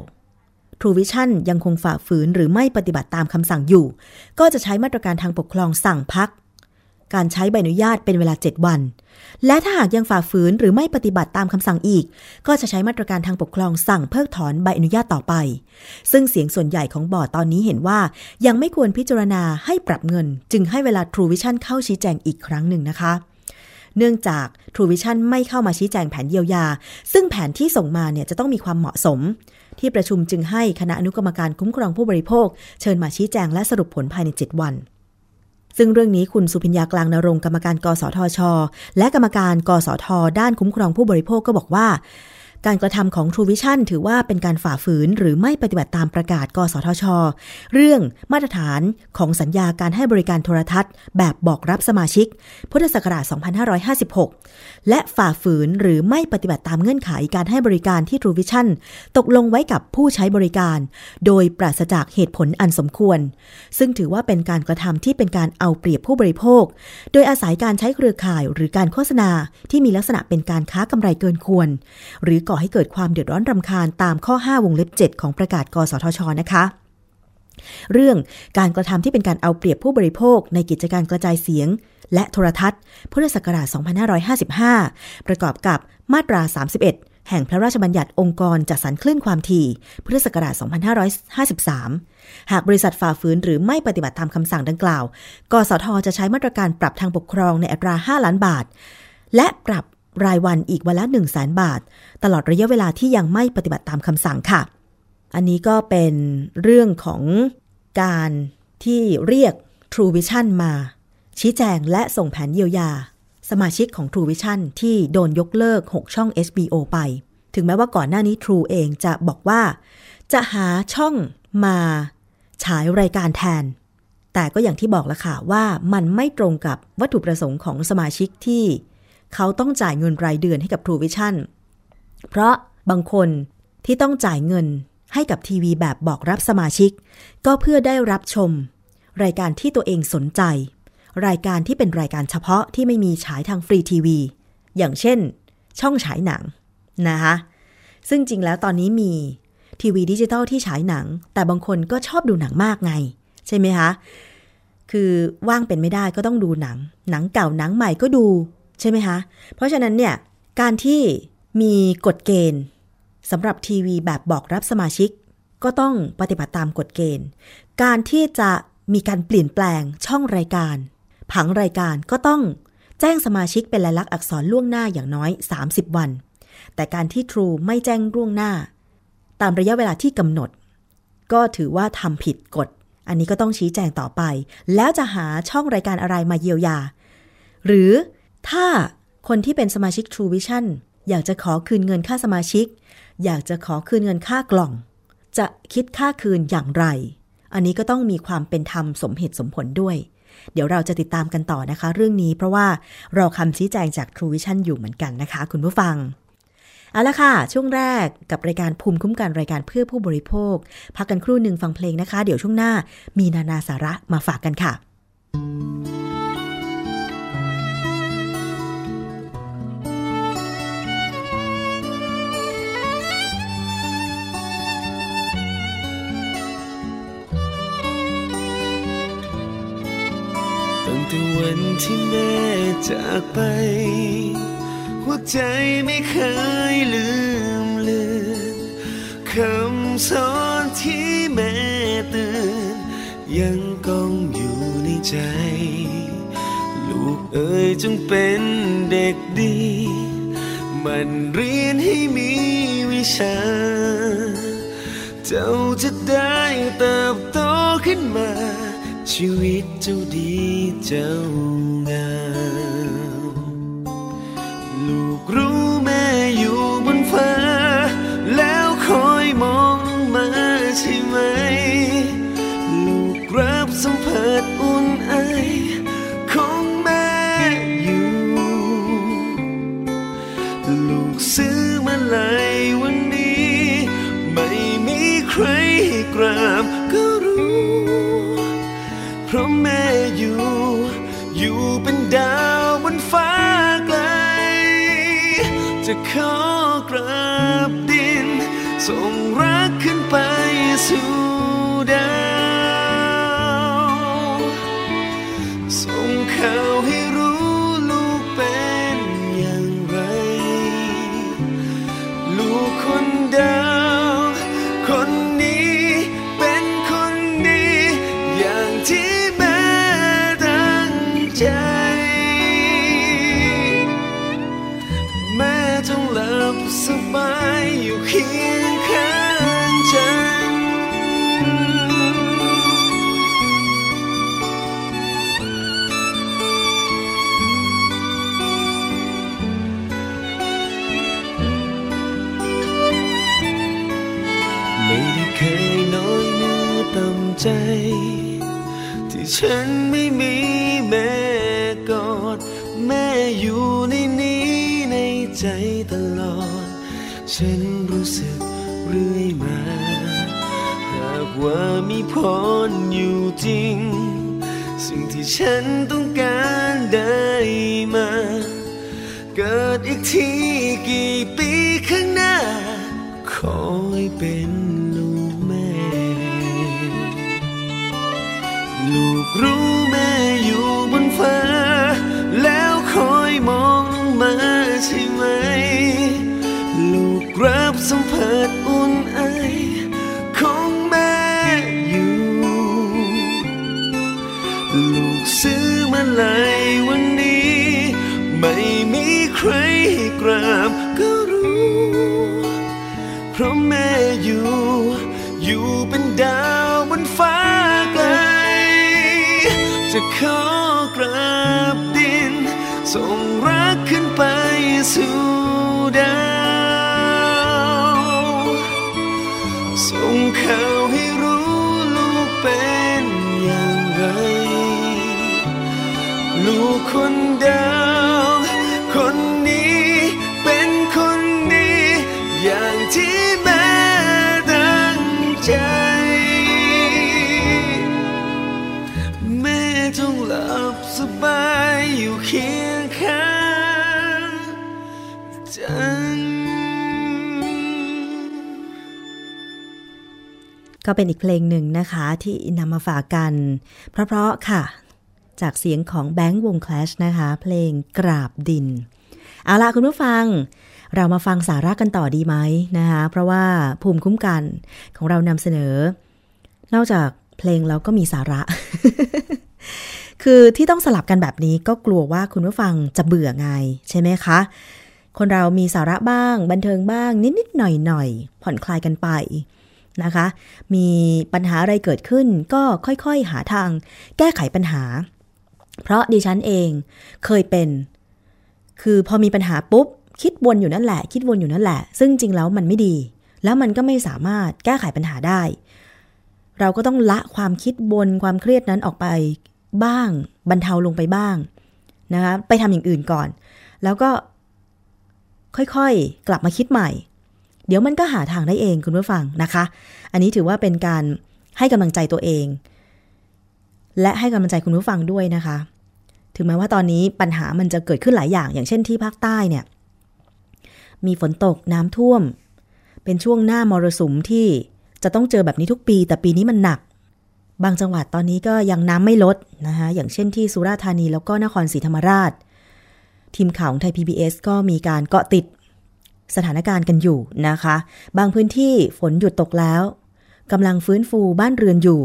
True Vision ยังคงฝ่าฝืนหรือไม่ปฏิบัติตามคำสั่งอยู่ ก็จะใช้มาตรการทางปกครองสั่งพัก การใช้ใบอนุญาตเป็นเวลา 7 วัน และถ้าหากยังฝ่าฝืนหรือไม่ปฏิบัติตามคำสั่งอีก ก็จะใช้มาตรการทางปกครองสั่งเพิกถอนใบอนุญาตต่อไป ซึ่งเสียงส่วนใหญ่ของบอร์ดตอนนี้เห็นว่า ยังไม่ควรพิจารณาให้ปรับเงิน จึงให้เวลา True Vision เข้าชี้แจงอีกครั้งหนึ่งนะคะเนื่องจาก True Vision ไม่เข้ามาชี้แจงแผนเยียวยา ซึ่งแผนที่ส่งมาเนี่ยจะต้องมีความเหมาะสม ที่ประชุมจึงให้คณะอนุกรรมการคุ้มครองผู้บริโภค เชิญมาชี้แจงและสรุปผลภายใน 7 วัน ซึ่งเรื่องนี้คุณสุพิญญากลางนรงกรรมการกสทช และกรรมการกสทด้านคุ้มครองผู้บริโภคก็บอกว่า การกระทำของ True Vision ถือว่าเป็นการฝ่าฝืนหรือไม่ปฏิบัติตามประกาศ กสทช เรื่องมาตรฐานของสัญญาการให้บริการโทรทัศน์ แบบบอกรับสมาชิก พุทธศักราช 2556 และฝ่าฝืนหรือไม่ปฏิบัติตามเงื่อนไขการให้บริการที่ True Vision ตกลงไว้กับผู้ใช้บริการ โดยปราศจากเหตุผลอันสมควร ซึ่งถือว่าเป็นการกระทำที่เป็นการเอาเปรียบผู้บริโภค โดยอาศัยการใช้เครือข่ายหรือการโฆษณาที่มีลักษณะเป็นการค้ากำไรเกินควร หรือก่อให้เกิดความเดือดร้อนรำคาญตามข้อ 5 วงเล็บ 7 ของประกาศกสทชนะคะเรื่องการกระทำที่เป็นการเอาเปรียบผู้บริโภคในกิจการกระจายเสียง และโทรทัศน์ พุทธศักราช 2555 ประกอบกับมาตรา 31 แห่งพระราชบัญญัติองค์กรจัดสรรคลื่นความถี่ พุทธศักราช 2553 หากบริษัทฝ่าฝืนหรือไม่ปฏิบัติตามคำสั่งดังกล่าว กสทจะใช้มาตรการปรับทางปกครองในอัตรา 5 ล้านบาท และปรับ รายวันอีกวันละ 1 0 0 0 0แบาท ตลอดระยะเวลาที่ยังไม่ปฏิบัติตามคำสั่งค่ะ อันนี้ก็เป็นเรื่องของการที่เรียก True Vision มา ชี้แจงและส่งแผนเยียวยา สมาชิกของ True Vision ที่โดนยกเลิก 6 ช่อง HBO ไป ถึงแม้ว่าก่อนหน้านี้ True เองจะบอกว่า จะหาช่องมาฉายรายการแทน แต่ก็อย่างที่บอกแล้วค่ะว่ามันไม่ตรงกับวัตถุประสงค์ของสมาชิกที่ เขาต้องจ่ายเงินรายเดือนให้กับ True Vision เพราะบางคนที่ต้องจ่ายเงินให้กับทีวีแบบบอกรับสมาชิก ก็เพื่อได้รับชม รายการที่ตัวเองสนใจ รายการที่เป็นรายการเฉพาะที่ไม่มีฉายทางฟรีทีวี อย่างเช่น ช่องฉายหนังนะคะซึ่งจริงแล้วตอนนี้มีทีวีดิจิตอลที่ฉายหนัง แต่บางคนก็ชอบดูหนังมากไง ใช่ไหมคะ คือว่างเป็นไม่ได้ก็ต้องดูหนัง หนังเก่าหนังใหม่ก็ดู ใช่ไหมคะ เพราะฉะนั้นเนี่ยการที่มีกฎเกณฑ์สำหรับทีวีแบบบอกรับสมาชิก ก็ต้องปฏิบัติตามกฎเกณฑ์ การที่จะมีการเปลี่ยนแปลงช่องรายการ ผังรายการก็ต้องแจ้งสมาชิกเป็นลายลักษณ์อักษรล่วงหน้าอย่างน้อย 30 วัน แต่การที่ True ไม่แจ้งล่วงหน้า ตามระยะเวลาที่กำหนด ก็ถือว่าทำผิดกฎ อันนี้ก็ต้องชี้แจงต่อไป แล้วจะหาช่องรายการอะไรมาเยียวยา หรือ ถ้าคนที่เป็นสมาชิก True Vision อยากจะขอคืนเงินค่าสมาชิก อยากจะขอคืนเงินค่ากล่อง จะคิดค่าคืนอย่างไร อันนี้ก็ต้องมีความเป็นธรรมสมเหตุสมผลด้วย เดี๋ยวเราจะติดตามกันต่อนะคะ เรื่องนี้เพราะว่าเรอคำชี้แจงจาก True Vision อยู่เหมือนกันนะคะ คุณผู้ฟังเอาละค่ะ ช่วงแรกกับรายการภูมิคุ้มกันรายการเพื่อผู้บริโภค พักกันครู่หนึ่งฟังเพลงนะคะ เดี๋ยวช่วงหน้ามีนานาสาระมาฝากกันค่ะ แต่วันที่แม่จากไป หัวใจไม่เคยลืมเลือนคำสอนที่แม่เตือนยังกองอยู่ในใจ ลูกเอ๋ยจงเป็นเด็กดี มันเรียนให้มีวิชา เจ้าจะได้เติบโตขึ้นมา ชีวิตเจ้าดีเจ้า ขอกราบดินส่งรัก ม่จงหลับสบายอยู่เคียงข้างฉัน ฉันรู้สึกเรื่อยมา หากว่ามีพรอยู่จริง สิ่งที่ฉันต้องการได้มา เกิดอีกที ขอกราบดิน ส่งรักขึ้นไปสู่ดาวส่งข่าวให้รู้ลูกเป็นอย่างไร ลูกคนดาว ก็เป็นอีกเพลงหนึ่งนะคะที่นำมาฝากกัน เพราะๆค่ะ จากเสียงของแบงค์วงคลชนะคะ เพลงกราบดิน เอาล่ะคุณผู้ฟัง เรามาฟังสาระกันต่อดีไหมนะคะ เพราะว่าภูมิคุ้มกันของเรานำเสนอ นอกจากเพลงแล้วก็มีสาระ คือที่ต้องสลับกันแบบนี้ก็กลัวว่าคุณผู้ฟังจะเบื่อไงใช่ไหมคะคนเรามีสาระบ้าง บันเทิงบ้าง นิด ๆ หน่อย ๆ ผ่อนคลายกันไป นะคะ มีปัญหาอะไรเกิดขึ้นก็ค่อยๆหาทางแก้ไขปัญหา เพราะดิฉันเองเคยเป็น คือพอมีปัญหาปุ๊บ คิดวนอยู่นั่นแหละ คิดวนอยู่นั่นแหละ ซึ่งจริงแล้วมันไม่ดี แล้วมันก็ไม่สามารถแก้ไขปัญหาได้ เราก็ต้องละความคิดวนความเครียดนั้นออกไปบ้างบรรเทาลงไปบ้างนะคะไปทำอย่างอื่นก่อน แล้วก็ค่อยๆ กลับมาคิดใหม่ เดี๋ยวมันก็หาทางได้เองคุณผู้ฟังนะคะ อันนี้ถือว่าเป็นการให้กำลังใจตัวเอง และให้กำลังใจคุณผู้ฟังด้วยนะคะ ถึงแม้ว่าตอนนี้ปัญหามันจะเกิดขึ้นหลายอย่าง อย่างเช่นที่ภาคใต้เนี่ย มีฝนตกน้ำท่วม เป็นช่วงหน้ามรสุมที่จะต้องเจอแบบนี้ทุกปี แต่ปีนี้มันหนัก บางจังหวัดตอนนี้ก็ยังน้ำไม่ลดนะคะอย่างเช่นที่สุราษฎร์ธานีแล้วก็นครศรีธรรมราช ทีมข่าวของไทย PBS ก็มีการเกาะติด สถานการณ์กันอยู่นะคะ บางพื้นที่ฝนหยุดตกแล้วกำลังฟื้นฟูบ้านเรือนอยู่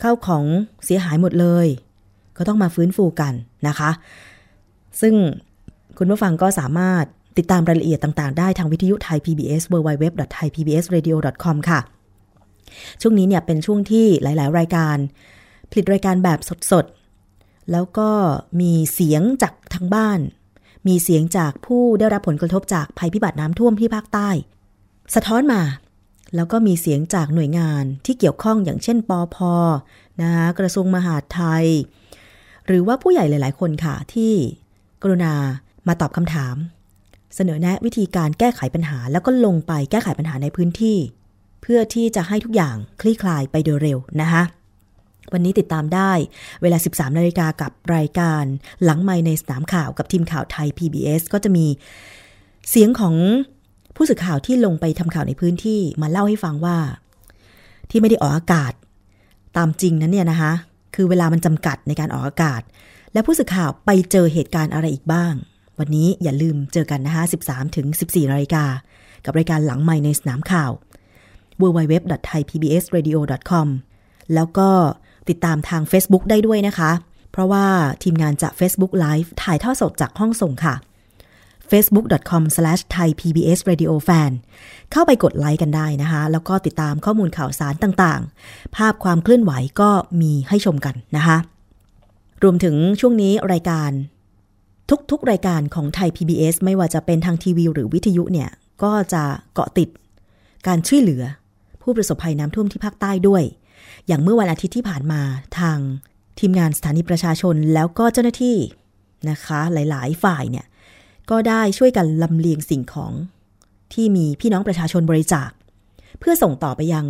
เข้าของเสียหายหมดเลย ก็ต้องมาฟื้นฟูกันนะคะ ซึ่งคุณผู้ฟังก็สามารถติดตามรายละเอียดต่างๆ ได้ทางวิทยุไทย PBS www.thaipbsradio.com ค่ะ ช่วงนี้เนี่ยเป็นช่วงที่หลาย ๆ รายการ ผลิตรายการแบบสดๆ แล้วก็มีเสียงจากทางบ้าน มีเสียงจากผู้ได้รับผลกระทบจากภัยพิบัติน้ำท่วมที่ภาคใต้ สะท้อนมา แล้วก็มีเสียงจากหน่วยงานที่เกี่ยวข้องอย่างเช่นปอพนะคะกระทรวงมหาดไทย หรือว่าผู้ใหญ่หลาย ๆ คนค่ะที่กรุณามาตอบคำถาม เสนอแนะวิธีการแก้ไขปัญหา แล้วก็ลงไปแก้ไขปัญหาในพื้นที่ เพื่อที่จะให้ทุกอย่างคลี่คลายไปโดยเร็วนะคะ วันนี้ติดตามได้เวลา 13นาฬิกากับรายการหลังไม่ในสนามข่าวกับทีมข่าวไทย PBS ก็จะมีเสียงของผู้สื่อข่าวที่ลงไปทำข่าวในพื้นที่มาเล่าให้ฟังว่า ที่ไม่ได้ออกอากาศ ตามจริงนั้นเนี่ยนะคะ คือเวลามันจำกัดในการออกอากาศ และผู้สื่อข่าวไปเจอเหตุการณ์อะไรอีกบ้าง วันนี้อย่าลืมเจอกันนะคะ13ถึง14นาฬิกากับรายการหลังไม่ในสนามข่าว www.thaipbsradio.com แล้วก็ ติดตามทาง Facebook ได้ด้วยนะคะ เพราะว่าทีมงานจะ Facebook Live ถ่ายทอดสดจากห้องส่งค่ะ facebook.com/thaipbsradiofan เข้าไปกดไลค์กันได้นะคะ แล้วก็ติดตามข้อมูลข่าวสารต่างๆ ภาพความเคลื่อนไหวก็มีให้ชมกันนะคะ รวมถึงช่วงนี้รายการทุกๆ รายการของไทย PBS ไม่ว่าจะเป็นทางทีวีหรือวิทยุเนี่ย ก็จะเกาะติดการช่วยเหลือ ผู้ประสบภัยน้ำท่วมที่ภาคใต้ด้วย อย่างเมื่อวันอาทิตย์ที่ผ่านมาทางทีมงานสถานีประชาชนแล้วก็เจ้าหน้าที่นะคะ หลาย ๆ ฝ่ายเนี่ย ก็ได้ช่วยกันลำเลียงสิ่งของที่มีพี่น้องประชาชนบริจาค เพื่อส่งต่อไปยัง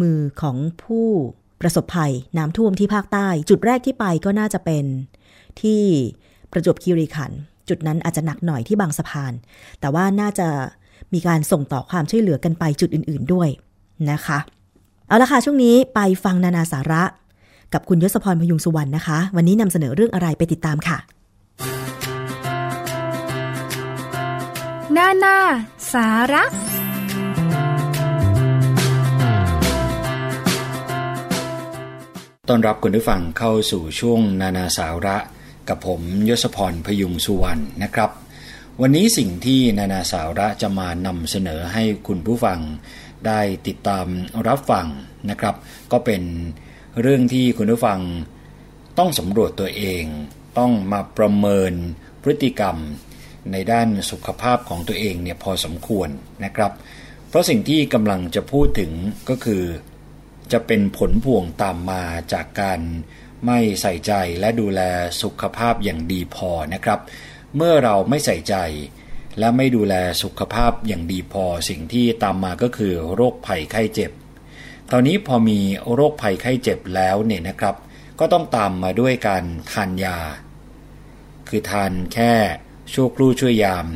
มือของผู้ประสบภัยน้ำท่วมที่ภาคใต้ จุดแรกที่ไปก็น่าจะเป็นที่ประจวบคีรีขันธ์จุดนั้นอาจจะหนักหน่อยที่บางสะพาน แต่ว่าน่าจะมีการส่งต่อความช่วยเหลือกันไปจุดอื่น ๆด้วยนะคะ เอาละค่ะช่วงนี้ไปฟังนานาสาระ กับคุณยศพรพยุงสุวรรณนะคะ วันนี้นำเสนอเรื่องอะไรไปติดตามค่ะ นานาสาระต้อนรับคุณผู้ฟังเข้าสู่ช่วงนานาสาระ กับผมยศพรพยุงสุวรรณนะครับ วันนี้สิ่งที่นานาสาระจะมานำเสนอให้คุณผู้ฟัง ได้ติดตามรับฟังนะครับ ก็เป็นเรื่องที่คุณผู้ฟังต้องสำรวจตัวเอง ต้องมาประเมินพฤติกรรมในด้านสุขภาพของตัวเองเนี่ยพอสมควรนะครับ เพราะสิ่งที่กำลังจะพูดถึงก็คือ จะเป็นผลพวงตามมาจากการไม่ใส่ใจและดูแลสุขภาพอย่างดีพอนะครับ เมื่อเราไม่ใส่ใจ และไม่ดูแลสุขภาพอย่างดีพอสิ่งที่ตามมาก็คือโรคภัยไข้เจ็บ ตอนนี้พอมีโรคภัยไข้เจ็บแล้วเนี่ยนะครับ ก็ต้องตามมาด้วยการทานยา คือทานแค่ชั่วครู่ช่วยยาม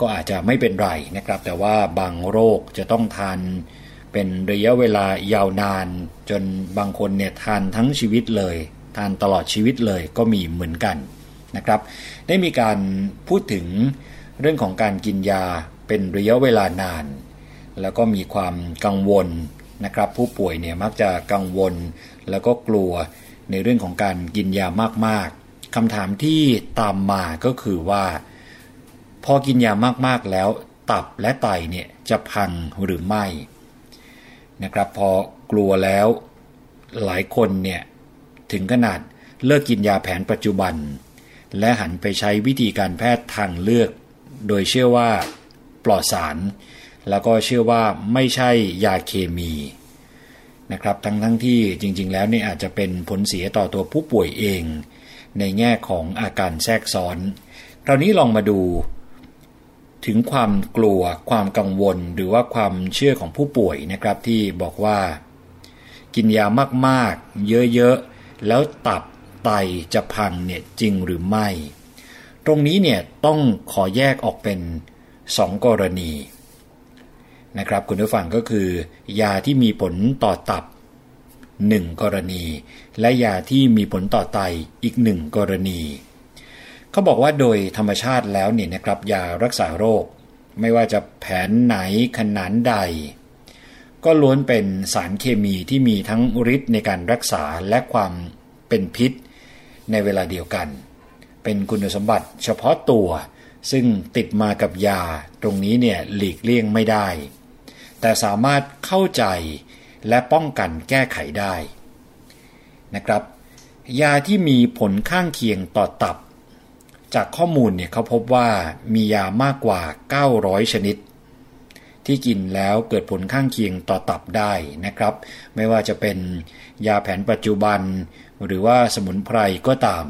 ก็อาจจะไม่เป็นไรนะครับ แต่ว่าบางโรคจะต้องทานเป็นระยะเวลายาวนาน จนบางคนเนี่ยทานทั้งชีวิตเลย ทานตลอดชีวิตเลยก็มีเหมือนกันนะครับ ได้มีการพูดถึง เรื่องของการกินยาเป็นระยะเวลานาน แล้วก็มีความกังวลนะครับ ผู้ป่วยเนี่ยมักจะกังวล แล้วก็กลัวในเรื่องของการกินยามากๆคำถามที่ตามมาก็คือว่า พอกินยามากๆแล้ว ตับและไตเนี่ยจะพังหรือไม่นะครับ พอกลัวแล้วหลายคนเนี่ยถึงขนาดเลิกกินยาแผนปัจจุบัน และหันไปใช้วิธีการแพทย์ทางเลือก โดยเชื่อว่าปลอดสาร แล้วก็เชื่อว่าไม่ใช่ยาเคมีนะครับทั้งทั้งที่จริง ๆ แล้วเนี่ยอาจจะเป็นผลเสียต่อตัวผู้ป่วยเอง ในแง่ของอาการแทรกซ้อน คราวนี้ลองมาดู ถึงความกลัวความกังวลหรือว่าความเชื่อของผู้ป่วยนะครับที่บอกว่า กินยามากๆ เยอะ ๆ แล้วตับไตจะพังเนี่ยจริงหรือไม่ ตรงนี้เนี่ยต้องขอแยกออกเป็นสองกรณีนะครับคุณผู้ฟังก็คือ ยาที่มีผลต่อตับหนึ่งกรณี และยาที่มีผลต่อไตอีกหนึ่งกรณี เขาบอกว่าโดยธรรมชาติแล้วเนี่ยนะครับยารักษาโรค ไม่ว่าจะแผนไหนขนาดใด ก็ล้วนเป็นสารเคมีที่มีทั้งฤทธิ์ในการรักษาและความเป็นพิษในเวลาเดียวกัน เป็นคุณสมบัติเฉพาะตัว ซึ่งติดมากับยาตรงนี้เนี่ยหลีกเลี่ยงไม่ได้ แต่สามารถเข้าใจและป้องกันแก้ไขได้นะครับ ยาที่มีผลข้างเคียงต่อตับ จากข้อมูลเนี่ยเขาพบว่ามียามากกว่า 900 ชนิด ที่กินแล้วเกิดผลข้างเคียงต่อตับได้นะครับ ไม่ว่าจะเป็นยาแผนปัจจุบัน หรือว่าสมุนไพรก็ตาม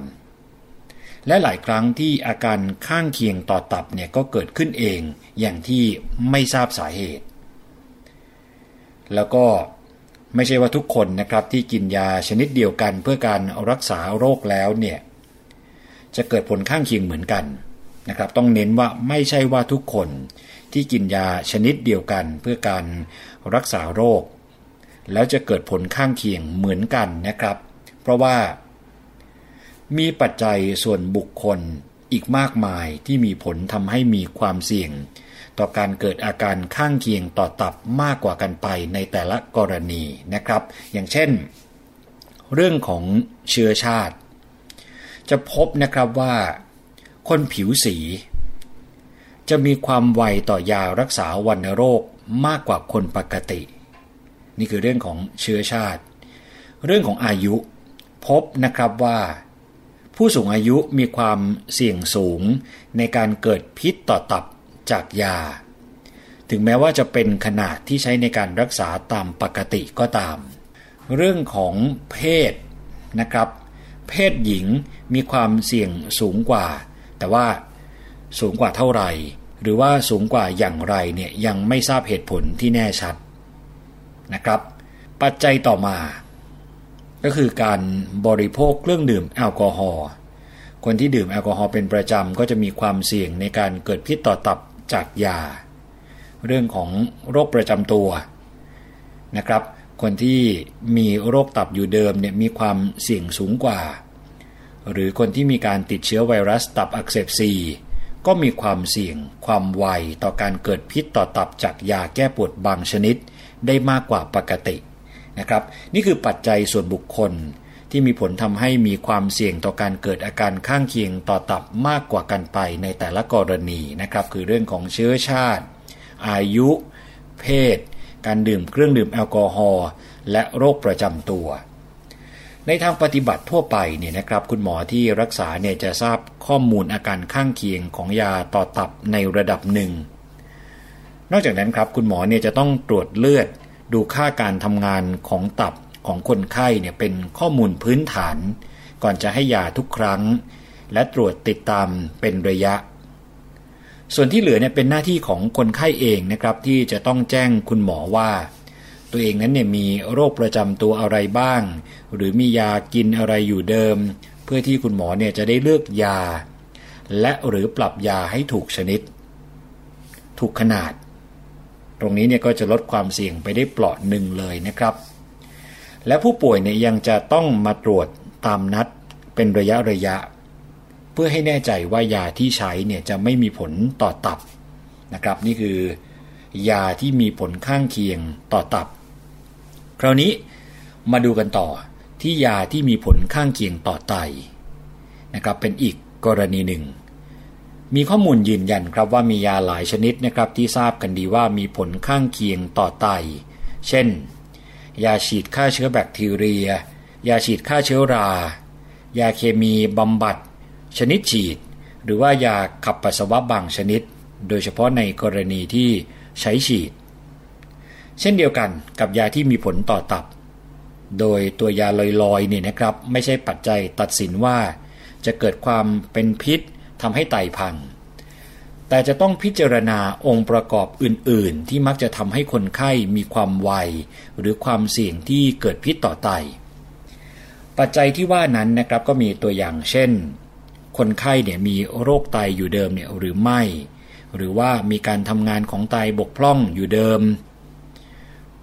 และหลายครั้งที่อาการข้างเคียงต่อตับเนี่ยก็เกิดขึ้นเองอย่างที่ไม่ทราบสาเหตุ แล้วก็ไม่ใช่ว่าทุกคนนะครับที่กินยาชนิดเดียวกันเพื่อการรักษาโรคแล้วเนี่ยจะเกิดผลข้างเคียงเหมือนกันนะครับ ต้องเน้นว่าไม่ใช่ว่าทุกคนที่กินยาชนิดเดียวกันเพื่อการรักษาโรค แล้วจะเกิดผลข้างเคียงเหมือนกันนะครับ เพราะว่า มีปัจจัยส่วนบุคคลอีกมากมายที่มีผลทำให้มีความเสี่ยง ต่อการเกิดอาการข้างเคียงต่อตับมากกว่ากันไปในแต่ละกรณีนะครับ อย่างเช่น เรื่องของเชื้อชาติ จะพบนะครับว่า คนผิวสี จะมีความไวต่อยารักษาวัณโรคมากกว่าคนปกติ นี่คือเรื่องของเชื้อชาติ เรื่องของอายุ พบนะครับว่า ผู้สูงอายุมีความเสี่ยงสูงในการเกิดพิษต่อตับจากยา ถึงแม้ว่าจะเป็นขนาดที่ใช้ในการรักษาตามปกติก็ตาม เรื่องของเพศนะครับ เพศหญิงมีความเสี่ยงสูงกว่า แต่ว่าสูงกว่าเท่าไหร่ หรือว่าสูงกว่าอย่างไรเนี่ยยังไม่ทราบเหตุผลที่แน่ชัดนะครับ ปัจจัยต่อมา ก็คือการบริโภคเครื่องดื่มแอลกอฮอล์คนที่ดื่มแอลกอฮอล์เป็นประจำก็จะมีความเสี่ยงในการเกิดพิษต่อตับจากยา เรื่องของโรคประจำตัวนะครับ คนที่มีโรคตับอยู่เดิมเนี่ยมีความเสี่ยงสูงกว่า หรือคนที่มีการติดเชื้อไวรัสตับอักเสบซีก็มีความเสี่ยงความไวต่อการเกิดพิษต่อตับจากยาแก้ปวดบางชนิด ได้มากกว่าปกติ นะครับ นี่คือปัจจัยส่วนบุคคลที่มีผลทำให้มีความเสี่ยงต่อการเกิดอาการข้างเคียงต่อตับมากกว่ากันไปในแต่ละกรณีนะครับ คือเรื่องของเชื้อชาติ อายุ เพศ การดื่มเครื่องดื่มแอลกอฮอล์และโรคประจำตัว ในทางปฏิบัติทั่วไปเนี่ยนะครับคุณหมอที่รักษาเนี่ยจะทราบข้อมูลอาการข้างเคียงของยาต่อตับในระดับหนึ่ง นอกจากนั้นครับคุณหมอเนี่ยจะต้องตรวจเลือด ดูค่าการทำงานของตับของคนไข้เนี่ยเป็นข้อมูลพื้นฐาน ก่อนจะให้ยาทุกครั้ง และตรวจติดตามเป็นระยะ ส่วนที่เหลือเนี่ยเป็นหน้าที่ของคนไข้เองนะครับที่จะต้องแจ้งคุณหมอว่า ตัวเองนั้นเนี่ยมีโรคประจำตัวอะไรบ้าง หรือมียากินอะไรอยู่เดิม เพื่อที่คุณหมอเนี่ยจะได้เลือกยา และหรือปรับยาให้ถูกชนิด ถูกขนาด ตรงนี้เนี่ยก็จะลดความเสี่ยงไปได้เปราะหนึ่งเลยนะครับ และผู้ป่วยเนี่ยยังจะต้องมาตรวจตามนัดเป็นระยะระยะ เพื่อให้แน่ใจว่ายาที่ใช้เนี่ยจะไม่มีผลต่อตับนะครับ นี่คือยาที่มีผลข้างเคียงต่อตับ คราวนี้มาดูกันต่อที่ยาที่มีผลข้างเคียงต่อไตนะครับเป็นอีกกรณีหนึ่ง มีข้อมูลยืนยันครับว่ามียาหลายชนิดนะครับที่ทราบกันดีว่ามีผลข้างเคียงต่อไต เช่น ยาฉีดฆ่าเชื้อแบคทีเรีย ยาฉีดฆ่าเชื้อรา ยาเคมีบำบัด ชนิดฉีด หรือว่ายาขับปัสสาวะบางชนิด โดยเฉพาะในกรณีที่ใช้ฉีด เช่นเดียวกันกับยาที่มีผลต่อตับ โดยตัวยาลอยๆเนี่ยนะครับ ไม่ใช่ปัจจัยตัดสินว่า จะเกิดความเป็นพิษ ทำให้ไตพัง แต่จะต้องพิจารณาองค์ประกอบอื่น ๆ ที่มักจะทำให้คนไข้มีความไว หรือความเสี่ยงที่เกิดพิษต่อไต ปัจจัยที่ว่านั้นนะครับก็มีตัวอย่างเช่น คนไข้เนี่ยมีโรคไตอยู่เดิมเนี่ยหรือไม่ หรือว่ามีการทำงานของไตบกพร่องอยู่เดิม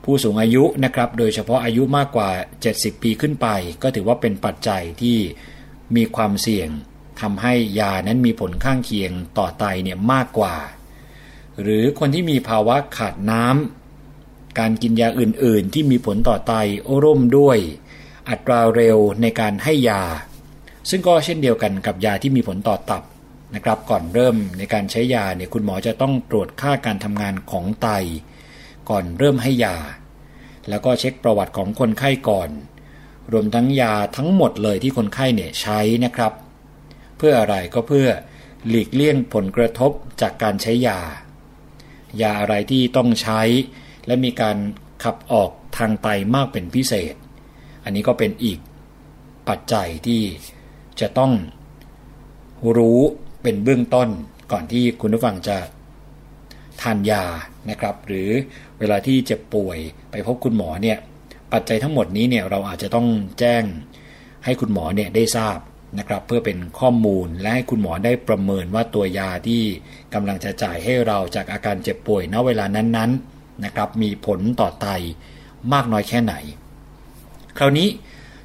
ผู้สูงอายุนะครับโดยเฉพาะอายุมากกว่า 70 ปีขึ้นไป ก็ถือว่าเป็นปัจจัยที่มีความเสี่ยง ทำให้ยานั้นมีผลข้างเคียงต่อไตเนี่ยมากกว่า หรือคนที่มีภาวะขาดน้ำการกินยาอื่นๆ ที่มีผลต่อไตร่วมด้วย อัตราเร็วในการให้ยา ซึ่งก็เช่นเดียวกันกับยาที่มีผลต่อตับนะครับ ก่อนเริ่มในการใช้ยาเนี่ยคุณหมอจะต้องตรวจค่าการทำงานของไต ก่อนเริ่มให้ยา แล้วก็เช็คประวัติของคนไข้ก่อน รวมทั้งยาทั้งหมดเลยที่คนไข้เนี่ยใช้นะครับ เพื่ออะไรก็เพื่อหลีกเลี่ยงผลกระทบจากการใช้ยา ยาอะไรที่ต้องใช้ และมีการขับออกทางไตมากเป็นพิเศษ อันนี้ก็เป็นอีกปัจจัยที่จะต้องรู้เป็นเบื้องต้นก่อนที่คุณผู้ฟังจะทานยานะครับ หรือเวลาที่เจ็บป่วยไปพบคุณหมอเนี่ยปัจจัยทั้งหมดนี้เนี่ยเราอาจจะต้องแจ้งให้คุณหมอเนี่ยได้ทราบ นะครับเพื่อเป็นข้อมูลและให้คุณหมอได้ประเมินว่าตัวยาที่กำลังจะจ่ายให้เราจากอาการเจ็บป่วยณเวลานั้นๆนะครับมีผลต่อไตมากน้อยแค่ไหน คราวนี้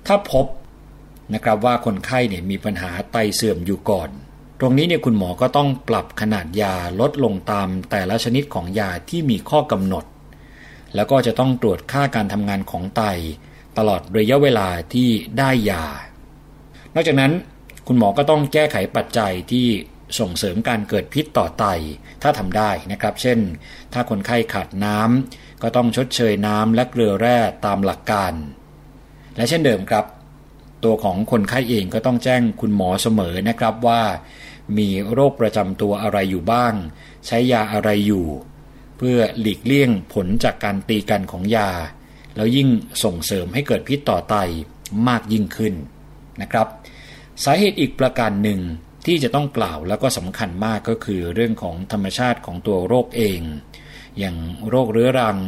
ถ้าพบนะครับว่าคนไข้เนี่ยมีปัญหาไตเสื่อมอยู่ก่อน ตรงนี้เนี่ยคุณหมอก็ต้องปรับขนาดยาลดลงตามแต่ละชนิดของยาที่มีข้อกำหนด แล้วก็จะต้องตรวจค่าการทำงานของไต ตลอดระยะเวลาที่ได้ยา นอกจากนั้นคุณหมอก็ต้องแก้ไขปัจจัยที่ส่งเสริมการเกิดพิษต่อไต ถ้าทำได้นะครับ เช่น ถ้าคนไข้ขาดน้ำก็ต้องชดเชยน้ำและเกลือแร่ตามหลักการ และเช่นเดิมครับ ตัวของคนไข้เองก็ต้องแจ้งคุณหมอเสมอนะครับว่า มีโรคประจำตัวอะไรอยู่บ้าง ใช้ยาอะไรอยู่ เพื่อหลีกเลี่ยงผลจากการตีกันของยา แล้วยิ่งส่งเสริมให้เกิดพิษต่อไตมากยิ่งขึ้นนะครับ สาเหตุอีกประการหนึ่งที่จะต้องกล่าวแล้วก็สำคัญมากก็คือเรื่องของธรรมชาติของตัวโรคเอง อย่างโรคเรื้อรัง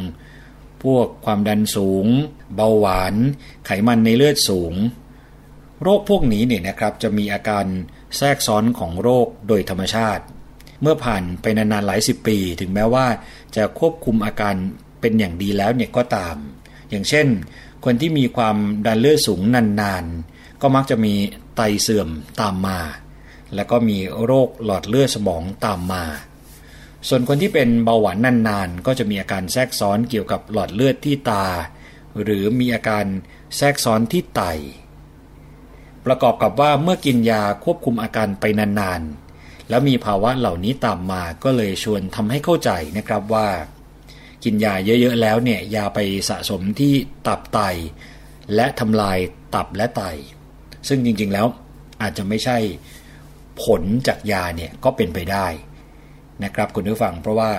พวกความดันสูง เบาหวาน ไขมันในเลือดสูง โรคพวกนี้เนี่ยนะครับจะมีอาการแทรกซ้อนของโรคโดยธรรมชาติ เมื่อผ่านไปนานๆหลายสิบปี ถึงแม้ว่าจะควบคุมอาการเป็นอย่างดีแล้วเนี่ยก็ตาม อย่างเช่น คนที่มีความดันเลือดสูงนานๆก็มักจะมี ไตเสื่อมตามมา แล้วก็มีโรคหลอดเลือดสมองตามมา ส่วนคนที่เป็นเบาหวานนานๆ ก็จะมีอาการแทรกซ้อนเกี่ยวกับหลอดเลือดที่ตา หรือมีอาการแทรกซ้อนที่ไต ประกอบกับว่าเมื่อกินยาควบคุมอาการไปนานๆ แล้วมีภาวะเหล่านี้ตามมาก็เลยชวนทำให้เข้าใจนะครับว่า กินยาเยอะๆแล้วเนี่ยยาไปสะสมที่ตับไต และทำลายตับและไต ซึ่งจริงๆแล้วอาจจะไม่ใช่ผลจากยาเนี่ยก็เป็นไปได้นะครับคุณผู้ฟังเพราะว่า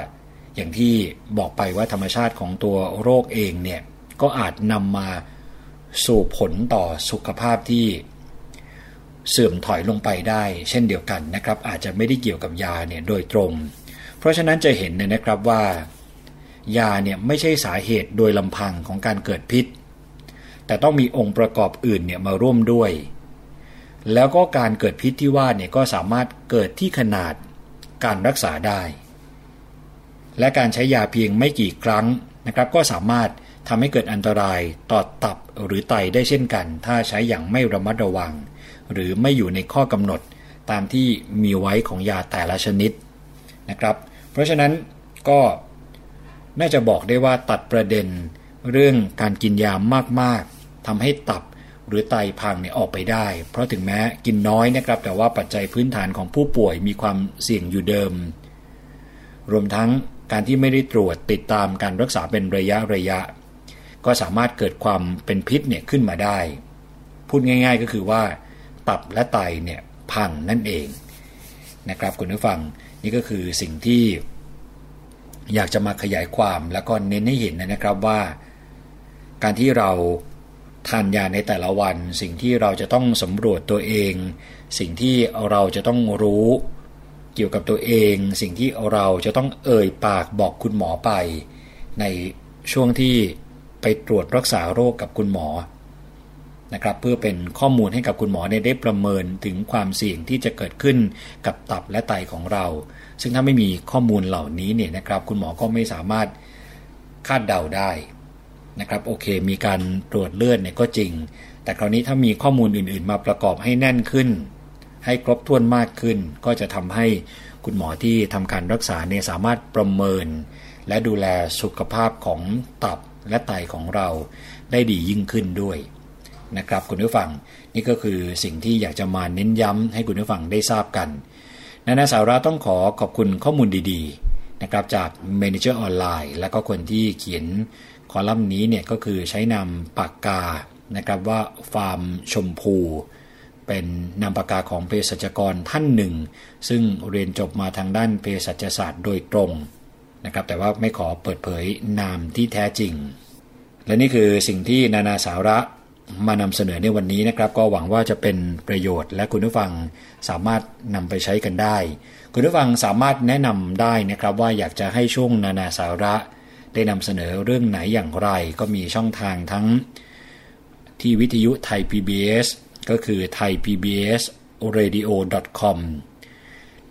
อย่างที่บอกไปว่าธรรมชาติของตัวโรคเองเนี่ยก็อาจนำมาสู่ผลต่อสุขภาพที่เสื่อมถอยลงไปได้ เช่นเดียวกันนะครับ อาจจะไม่ได้เกี่ยวกับยาเนี่ยโดยตรง เพราะฉะนั้นจะเห็นเนี่ยนะครับว่ายาเนี่ยไม่ใช่สาเหตุโดยลำพังของการเกิดพิษ แต่ต้องมีองค์ประกอบอื่นเนี่ยมาร่วมด้วย แล้วก็การเกิดพิษที่ว่าเนี่ยก็สามารถเกิดที่ขนาดการรักษาได้ และการใช้ยาเพียงไม่กี่ครั้งนะครับ ก็สามารถทำให้เกิดอันตรายต่อตับหรือไตได้เช่นกัน ถ้าใช้อย่างไม่ระมัดระวัง หรือไม่อยู่ในข้อกำหนดตามที่มีไว้ของยาแต่ละชนิดนะครับ เพราะฉะนั้นก็น่าจะบอกได้ว่าตัดประเด็นเรื่องการกินยามากๆทำให้ตับ หรือไตพังเนี่ยออกไปได้ เพราะถึงแม้กินน้อยนะครับแต่ว่าปัจจัยพื้นฐานของผู้ป่วยมีความเสี่ยงอยู่เดิม รวมทั้งการที่ไม่ได้ตรวจติดตามการรักษาเป็นระยะระยะ ก็สามารถเกิดความเป็นพิษเนี่ยขึ้นมาได้ พูดง่าย ๆก็คือว่า ตับและไตเนี่ยพังนั่นเองนะครับคุณผู้ฟังนี่ก็คือสิ่งที่อยากจะมาขยายความแล้วก็เน้นให้เห็นนะครับว่า การที่เรา ทานยาในแต่ละวัน สิ่งที่เราจะต้องสำรวจตัวเอง สิ่งที่เราจะต้องรู้ เกี่ยวกับตัวเอง สิ่งที่เราจะต้องเอ่ยปากบอกคุณหมอไป ในช่วงที่ไปตรวจรักษาโรคกับคุณหมอนะครับเพื่อเป็นข้อมูลให้กับคุณหมอได้ประเมินถึงความเสี่ยงที่จะเกิดขึ้นกับตับและไตของเรา ซึ่งถ้าไม่มีข้อมูลเหล่านี้เนี่ยนะครับ คุณหมอก็ไม่สามารถคาดเดาได้ นะครับโอเค มีการตรวจเลือดเนี่ยก็จริง แต่คราวนี้ถ้ามีข้อมูลอื่น ๆ มาประกอบให้แน่นขึ้น ให้ครบถ้วนมากขึ้น ก็จะทำให้คุณหมอที่ทำการรักษาเนี่ยสามารถประเมิน และดูแลสุขภาพของตับและไตของเราได้ดียิ่งขึ้นด้วยนะครับคุณผู้ฟังนี่ก็คือสิ่งที่อยากจะมาเน้นย้ำให้คุณผู้ฟังได้ทราบกันนานาสาระต้องขอขอบคุณข้อมูลดีๆนะครับจาก Manager ออนไลน์และก็คนที่เขียน คอลัมน์นี้เนี่ยก็คือใช้นามปากกานะครับว่าฟาร์มชมพู เป็นนามปากกาของเภสัชกรท่านหนึ่ง ซึ่งเรียนจบมาทางด้านเภสัชศาสตร์โดยตรงนะครับแต่ว่าไม่ขอเปิดเผยนามที่แท้จริง และนี่คือสิ่งที่นานาสาระมานำเสนอในวันนี้นะครับ ก็หวังว่าจะเป็นประโยชน์และคุณผู้ฟังสามารถนำไปใช้กันได้ คุณผู้ฟังสามารถแนะนำได้นะครับว่าอยากจะให้ช่วงนานาสาระ ได้นำเสนอเรื่องไหนอย่างไรก็มีช่องทางทั้งที่วิทยุไทย PBS ก็คือ thaipbsradio.com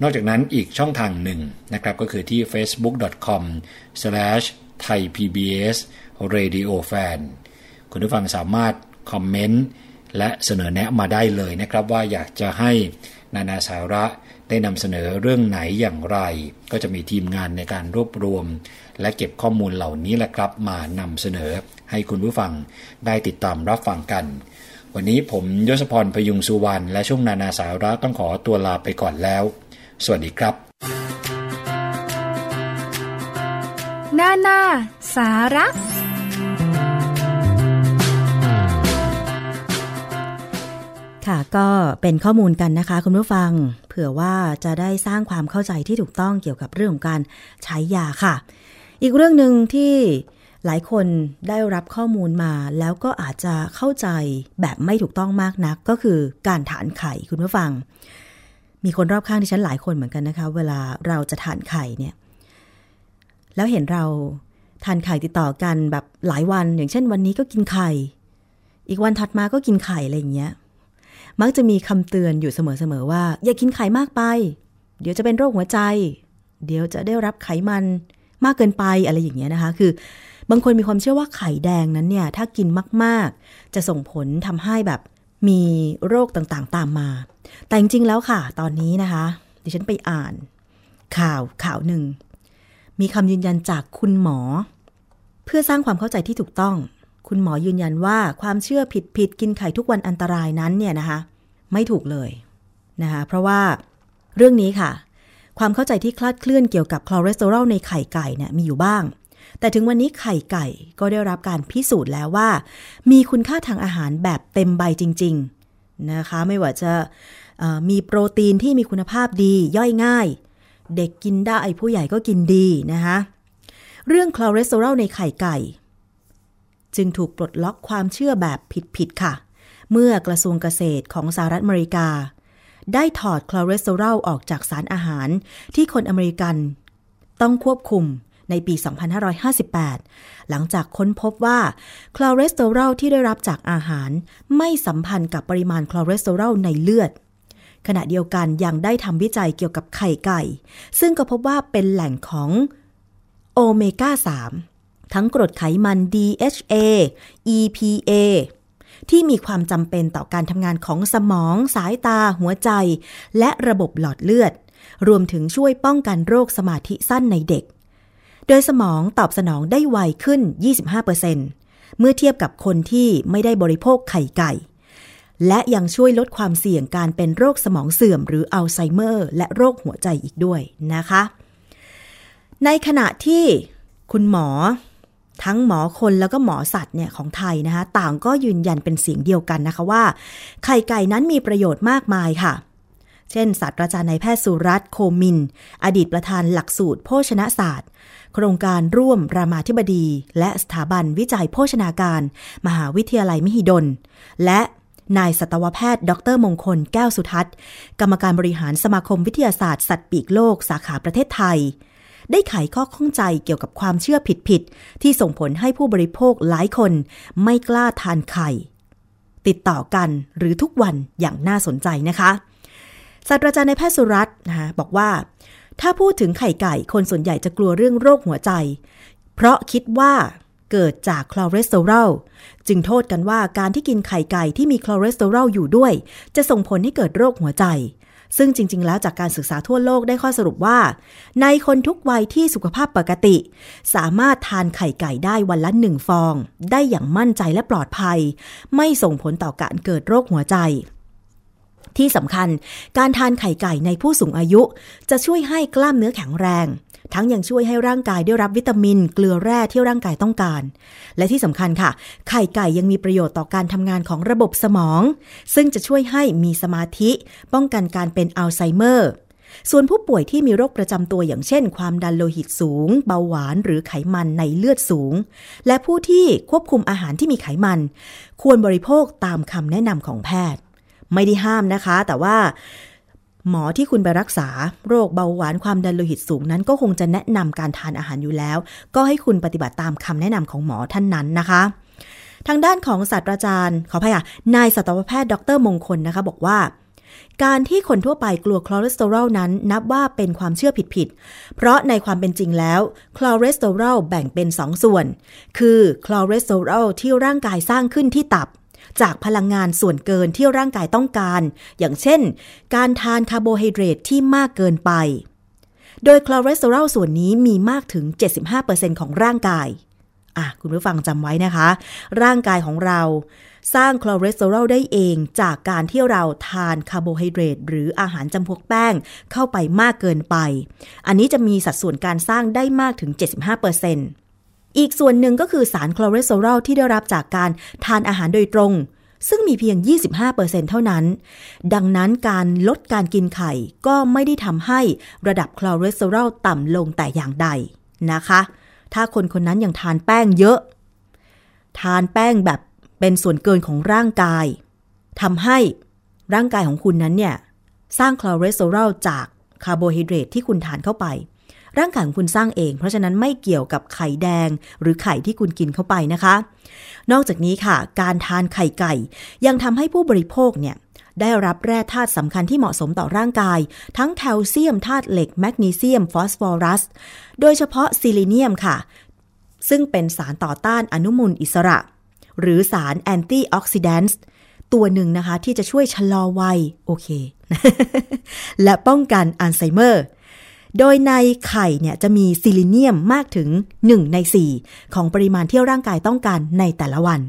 นอกจากนั้นอีกช่องทางหนึ่งนะครับก็คือที่ facebook.com/thaipbsradiofan คุณผู้ฟังสามารถคอมเมนต์และเสนอแนะมาได้เลยนะครับว่าอยากจะให้นานาสาระ ได้นำเสนอเรื่องไหนอย่างไร ก็จะมีทีมงานในการรวบรวม และเก็บข้อมูลเหล่านี้แหละครับ มานำเสนอให้คุณผู้ฟังได้ติดตามรับฟังกัน วันนี้ผมยศพรพยุงสุวรรณและช่วงนานาสาระต้องขอตัวลาไปก่อนแล้ว สวัสดีครับ นานาสาระ ค่ะก็เป็นข้อมูลกันนะคะคุณผู้ฟัง เผื่อว่าจะได้สร้างความเข้าใจที่ถูกต้องเกี่ยวกับเรื่องของการใช้ยาค่ะ อีกเรื่องหนึ่งที่หลายคนได้รับข้อมูลมาแล้วก็อาจจะเข้าใจแบบไม่ถูกต้องมากนัก ก็คือการทานไข่คุณผู้ฟัง มีคนรอบข้างที่ฉันหลายคนเหมือนกันนะคะ เวลาเราจะทานไข่เนี่ย แล้วเห็นเราทานไข่ติดต่อกันแบบหลายวัน อย่างเช่นวันนี้ก็กินไข่ อีกวันถัดมาก็กินไข่อะไรอย่างเงี้ย มักจะมีคำเตือนอยู่เสมอๆว่า อย่ากินไข่มากไป เดี๋ยวจะเป็นโรคหัวใจ เดี๋ยวจะได้รับไขมันมากเกินไปอะไรอย่างเงี้ยนะคะ คือบางคนมีความเชื่อว่าไข่แดงนั้นเนี่ย ถ้ากินมากๆ จะส่งผลทำให้แบบมีโรคต่างๆ ตามมา แต่จริงๆแล้วค่ะ ตอนนี้นะคะ ดิฉันไปอ่าน ข่าวข่าวหนึ่ง มีคำยืนยันจากคุณหมอ เพื่อสร้างความเข้าใจที่ถูกต้อง คุณหมอยืนยันว่าความเชื่อผิดผิดๆกินไข่ทุกวันอันตรายนั้นเนี่ยนะคะ ไม่ถูกเลยนะคะเพราะว่าเรื่องนี้ค่ะ ความเข้าใจที่คลาดเคลื่อนเกี่ยวกับคอเลสเตอรอลในไข่ไก่เนี่ยมีอยู่บ้าง แต่ถึงวันนี้ไข่ไก่ก็ได้รับการพิสูจน์แล้วว่า มีคุณค่าทางอาหารแบบเต็มใบจริง ๆนะคะไม่ว่าจะมีโปรตีนที่มีคุณภาพดีย่อยง่าย เด็กกินได้ผู้ใหญ่ก็กินดีนะคะเรื่องคอเลสเตอรอลในไข่ไก่ จึงถูกปลดล็อกความเชื่อแบบผิดๆค่ะ เมื่อกระทรวงเกษตรของสหรัฐอเมริกา ได้ถอดคอเลสเตอรอลออกจากสารอาหารที่คนอเมริกัน ต้องควบคุมในปี 2558 หลังจากค้นพบว่าคอเลสเตอรอลที่ได้รับจากอาหาร ไม่สัมพันธ์กับปริมาณคอเลสเตอรอลในเลือด ขณะเดียวกันยังได้ทำวิจัยเกี่ยวกับไข่ไก่ ซึ่งก็พบว่าเป็นแหล่งของโอเมก้า 3 ทั้งกรดไขมัน DHA EPA ที่มีความจำเป็นต่อการทำงานของสมอง สายตา หัวใจ และระบบหลอดเลือด รวมถึงช่วยป้องกันโรคสมาธิสั้นในเด็ก โดยสมองตอบสนองได้ไวขึ้น 25%เมื่อเทียบกับคนที่ไม่ได้บริโภคไข่ไก่ และยังช่วยลดความเสี่ยงการเป็นโรคสมองเสื่อม หรืออัลไซเมอร์ และโรคหัวใจอีกด้วยนะคะ ในขณะที่คุณหมอ ทั้งหมอคนแล้วก็หมอสัตว์เนี่ยของไทยนะคะต่างก็ยืนยันเป็นเสียงเดียวกันนะคะว่า ไข่ไก่นั้นมีประโยชน์มากมายค่ะ เช่นศาสตราจารย์นายแพทย์สุรัตน์โคมิน อดีตประธานหลักสูตร โภชนาศาสตร์ โครงการร่วมรามาธิบดี และสถาบันวิจัยโภชนาการ มหาวิทยาลัยมหิดล และนายสัตวแพทย์ ดรมงคลแก้วสุทัศน์ กรรมการบริหารสมาคมวิทยาศาสตร์สัตว์ปีกโลกสาขาประเทศไทย ได้ไขข้อข้องใจเกี่ยวกับความเชื่อผิดๆที่ส่งผลให้ผู้บริโภคหลายคนไม่กล้าทานไข่ ติดต่อกันหรือทุกวันอย่างน่าสนใจนะคะศาสตราจารย์นายแพทย์สุรัตน์นะคะบอกว่า ถ้าพูดถึงไข่ไก่คนส่วนใหญ่จะกลัวเรื่องโรคหัวใจ เพราะคิดว่าเกิดจากคอเลสเตอรอลจึงโทษกันว่าการที่กินไข่ไก่ที่มีคอเลสเตอรอลอยู่ด้วย จะส่งผลให้เกิดโรคหัวใจ ซึ่งจริง ๆ แล้วจากการศึกษาทั่วโลกได้ข้อสรุปว่า ในคนทุกวัยที่สุขภาพปกติ สามารถทานไข่ไก่ได้วันละหนึ่งฟอง ได้อย่างมั่นใจและปลอดภัย ไม่ส่งผลต่อการเกิดโรคหัวใจ ที่สำคัญ การทานไข่ไก่ในผู้สูงอายุ จะช่วยให้กล้ามเนื้อแข็งแรง ทั้งยังช่วยให้ร่างกายได้รับวิตามิน เกลือแร่ที่ร่างกายต้องการ และที่สำคัญค่ะ ไข่ไก่ยังมีประโยชน์ต่อการทำงานของระบบสมอง ซึ่งจะช่วยให้มีสมาธิ ป้องกันการเป็นอัลไซเมอร์ ส่วนผู้ป่วยที่มีโรคประจำตัวอย่างเช่น ความดันโลหิตสูง เบาหวานหรือไขมันในเลือดสูง และผู้ที่ควบคุมอาหารที่มีไขมัน ควรบริโภคตามคำแนะนำของแพทย์ ไม่ได้ห้ามนะคะ แต่ว่า หมอที่คุณไปรักษาโรคเบาหวานความดันโลหิตสูงนั้น ก็คงจะแนะนำการทานอาหารอยู่แล้ว ก็ให้คุณปฏิบัติตามคำแนะนำของหมอท่านนั้นนะคะ ทางด้านของศาสตราจารย์ ขออภัยค่ะนายสัตวแพทย์ดรมงคลนะคะ บอกว่า การที่คนทั่วไปกลัวคอเลสเตอรอลนั้น นับว่าเป็นความเชื่อผิดๆเพราะในความเป็นจริงแล้วคอเลสเตอรอลแบ่งเป็น2ส่วน คือคอเลสเตอรอลที่ร่างกายสร้างขึ้นที่ตับ จากพลังงานส่วนเกินที่ร่างกายต้องการ อย่างเช่น การทานคาร์โบไฮเดรตที่มากเกินไป โดยคอเลสเตอรอลส่วนนี้มีมากถึง 75%ของร่างกายอะคุณผู้ฟังจำไว้นะคะ ร่างกายของเราสร้างคอเลสเตอรอลได้เองจากการที่เราทานคาร์โบไฮเดรตหรืออาหารจำพวกแป้งเข้าไปมากเกินไป อันนี้จะมีสัดส่วนการสร้างได้มากถึง 75% อีกส่วนหนึ่งก็คือสารคอเลสเตอรอลที่ได้รับจากการทานอาหารโดยตรง ซึ่งมีเพียง 25%เท่านั้น ดังนั้นการลดการกินไข่ก็ไม่ได้ทำให้ระดับคอเลสเตอรอลต่ำลงแต่อย่างใดนะคะ ถ้าคนคนนั้นยังทานแป้งเยอะ ทานแป้งแบบเป็นส่วนเกินของร่างกายทำให้ร่างกายของคุณนั้นเนี่ยสร้างคอเลสเตอรอลจากคาร์โบไฮเดรตที่คุณทานเข้าไป ร่างกายของคุณสร้างเอง เพราะฉะนั้นไม่เกี่ยวกับไข่แดง หรือไข่ที่คุณกินเข้าไปนะคะ นอกจากนี้ค่ะ การทานไข่ไก่ ยังทำให้ผู้บริโภคเนี่ยได้รับแร่ธาตุสำคัญที่เหมาะสมต่อร่างกาย ทั้งแคลเซียมธาตุเหล็กแมกนีเซียม ฟอสฟอรัส โดยเฉพาะซีลีเนียมค่ะ ซึ่งเป็นสารต่อต้านอนุมูลอิสระ หรือสาร antioxidant ตัวหนึ่งนะคะที่จะช่วยชะลอวัย โอเค และป้องกันอัลไซเมอร์ โดยในไข่เนี่ยจะมีซีลีเนียมมากถึง 1 ใน 4 ของปริมาณที่ร่างกายต้องการในแต่ละวัน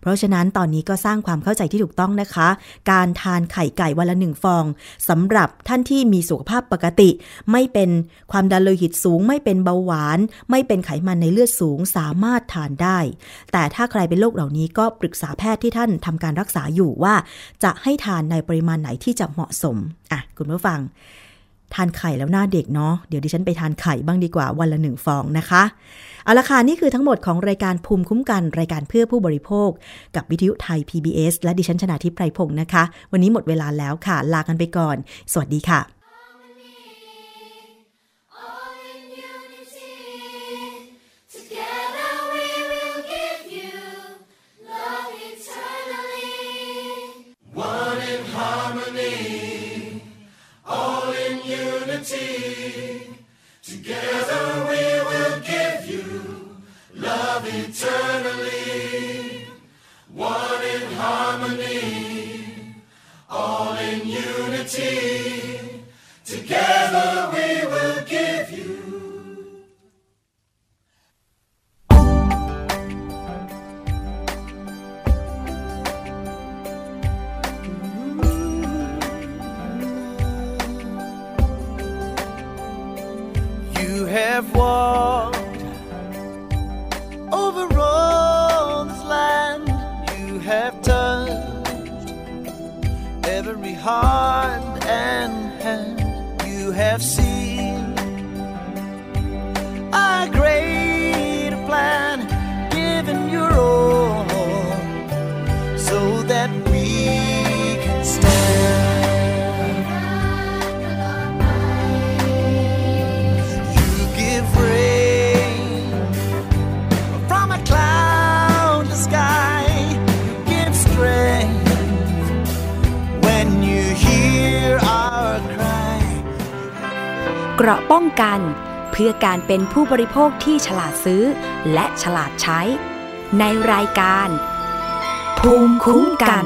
เพราะฉะนั้นตอนนี้ก็สร้างความเข้าใจที่ถูกต้องนะคะ การทานไข่ไก่วันละหนึ่งฟองสำหรับท่านที่มีสุขภาพปกติ ไม่เป็นความดันโลหิตสูง ไม่เป็นเบาหวาน ไม่เป็นไขมันในเลือดสูงสามารถทานได้ แต่ถ้าใครเป็นโรคเหล่านี้ก็ปรึกษาแพทย์ที่ท่านทำการรักษาอยู่ว่า จะให้ทานในปริมาณไหนที่จะเหมาะสมอะคุณผู้ฟัง ทานไข่แล้วหน้าเด็กเนาะเดี๋ยวดิฉันไปทานไข่บ้างดีกว่าวันละหนึ่งฟองนะคะเอาละค่ะนี่คือทั้งหมดของรายการภูมิคุ้มกันรายการเพื่อผู้บริโภค กับวิทยุไทย PBS และดิฉันชนาทิพไพรพงศ์นะคะ วันนี้หมดเวลาแล้วค่ะ ลากันไปก่อน สวัสดีค่ะ เป็นผู้บริโภคที่ฉลาดซื้อ และฉลาดใช้ ในรายการ ภูมิคุ้มกัน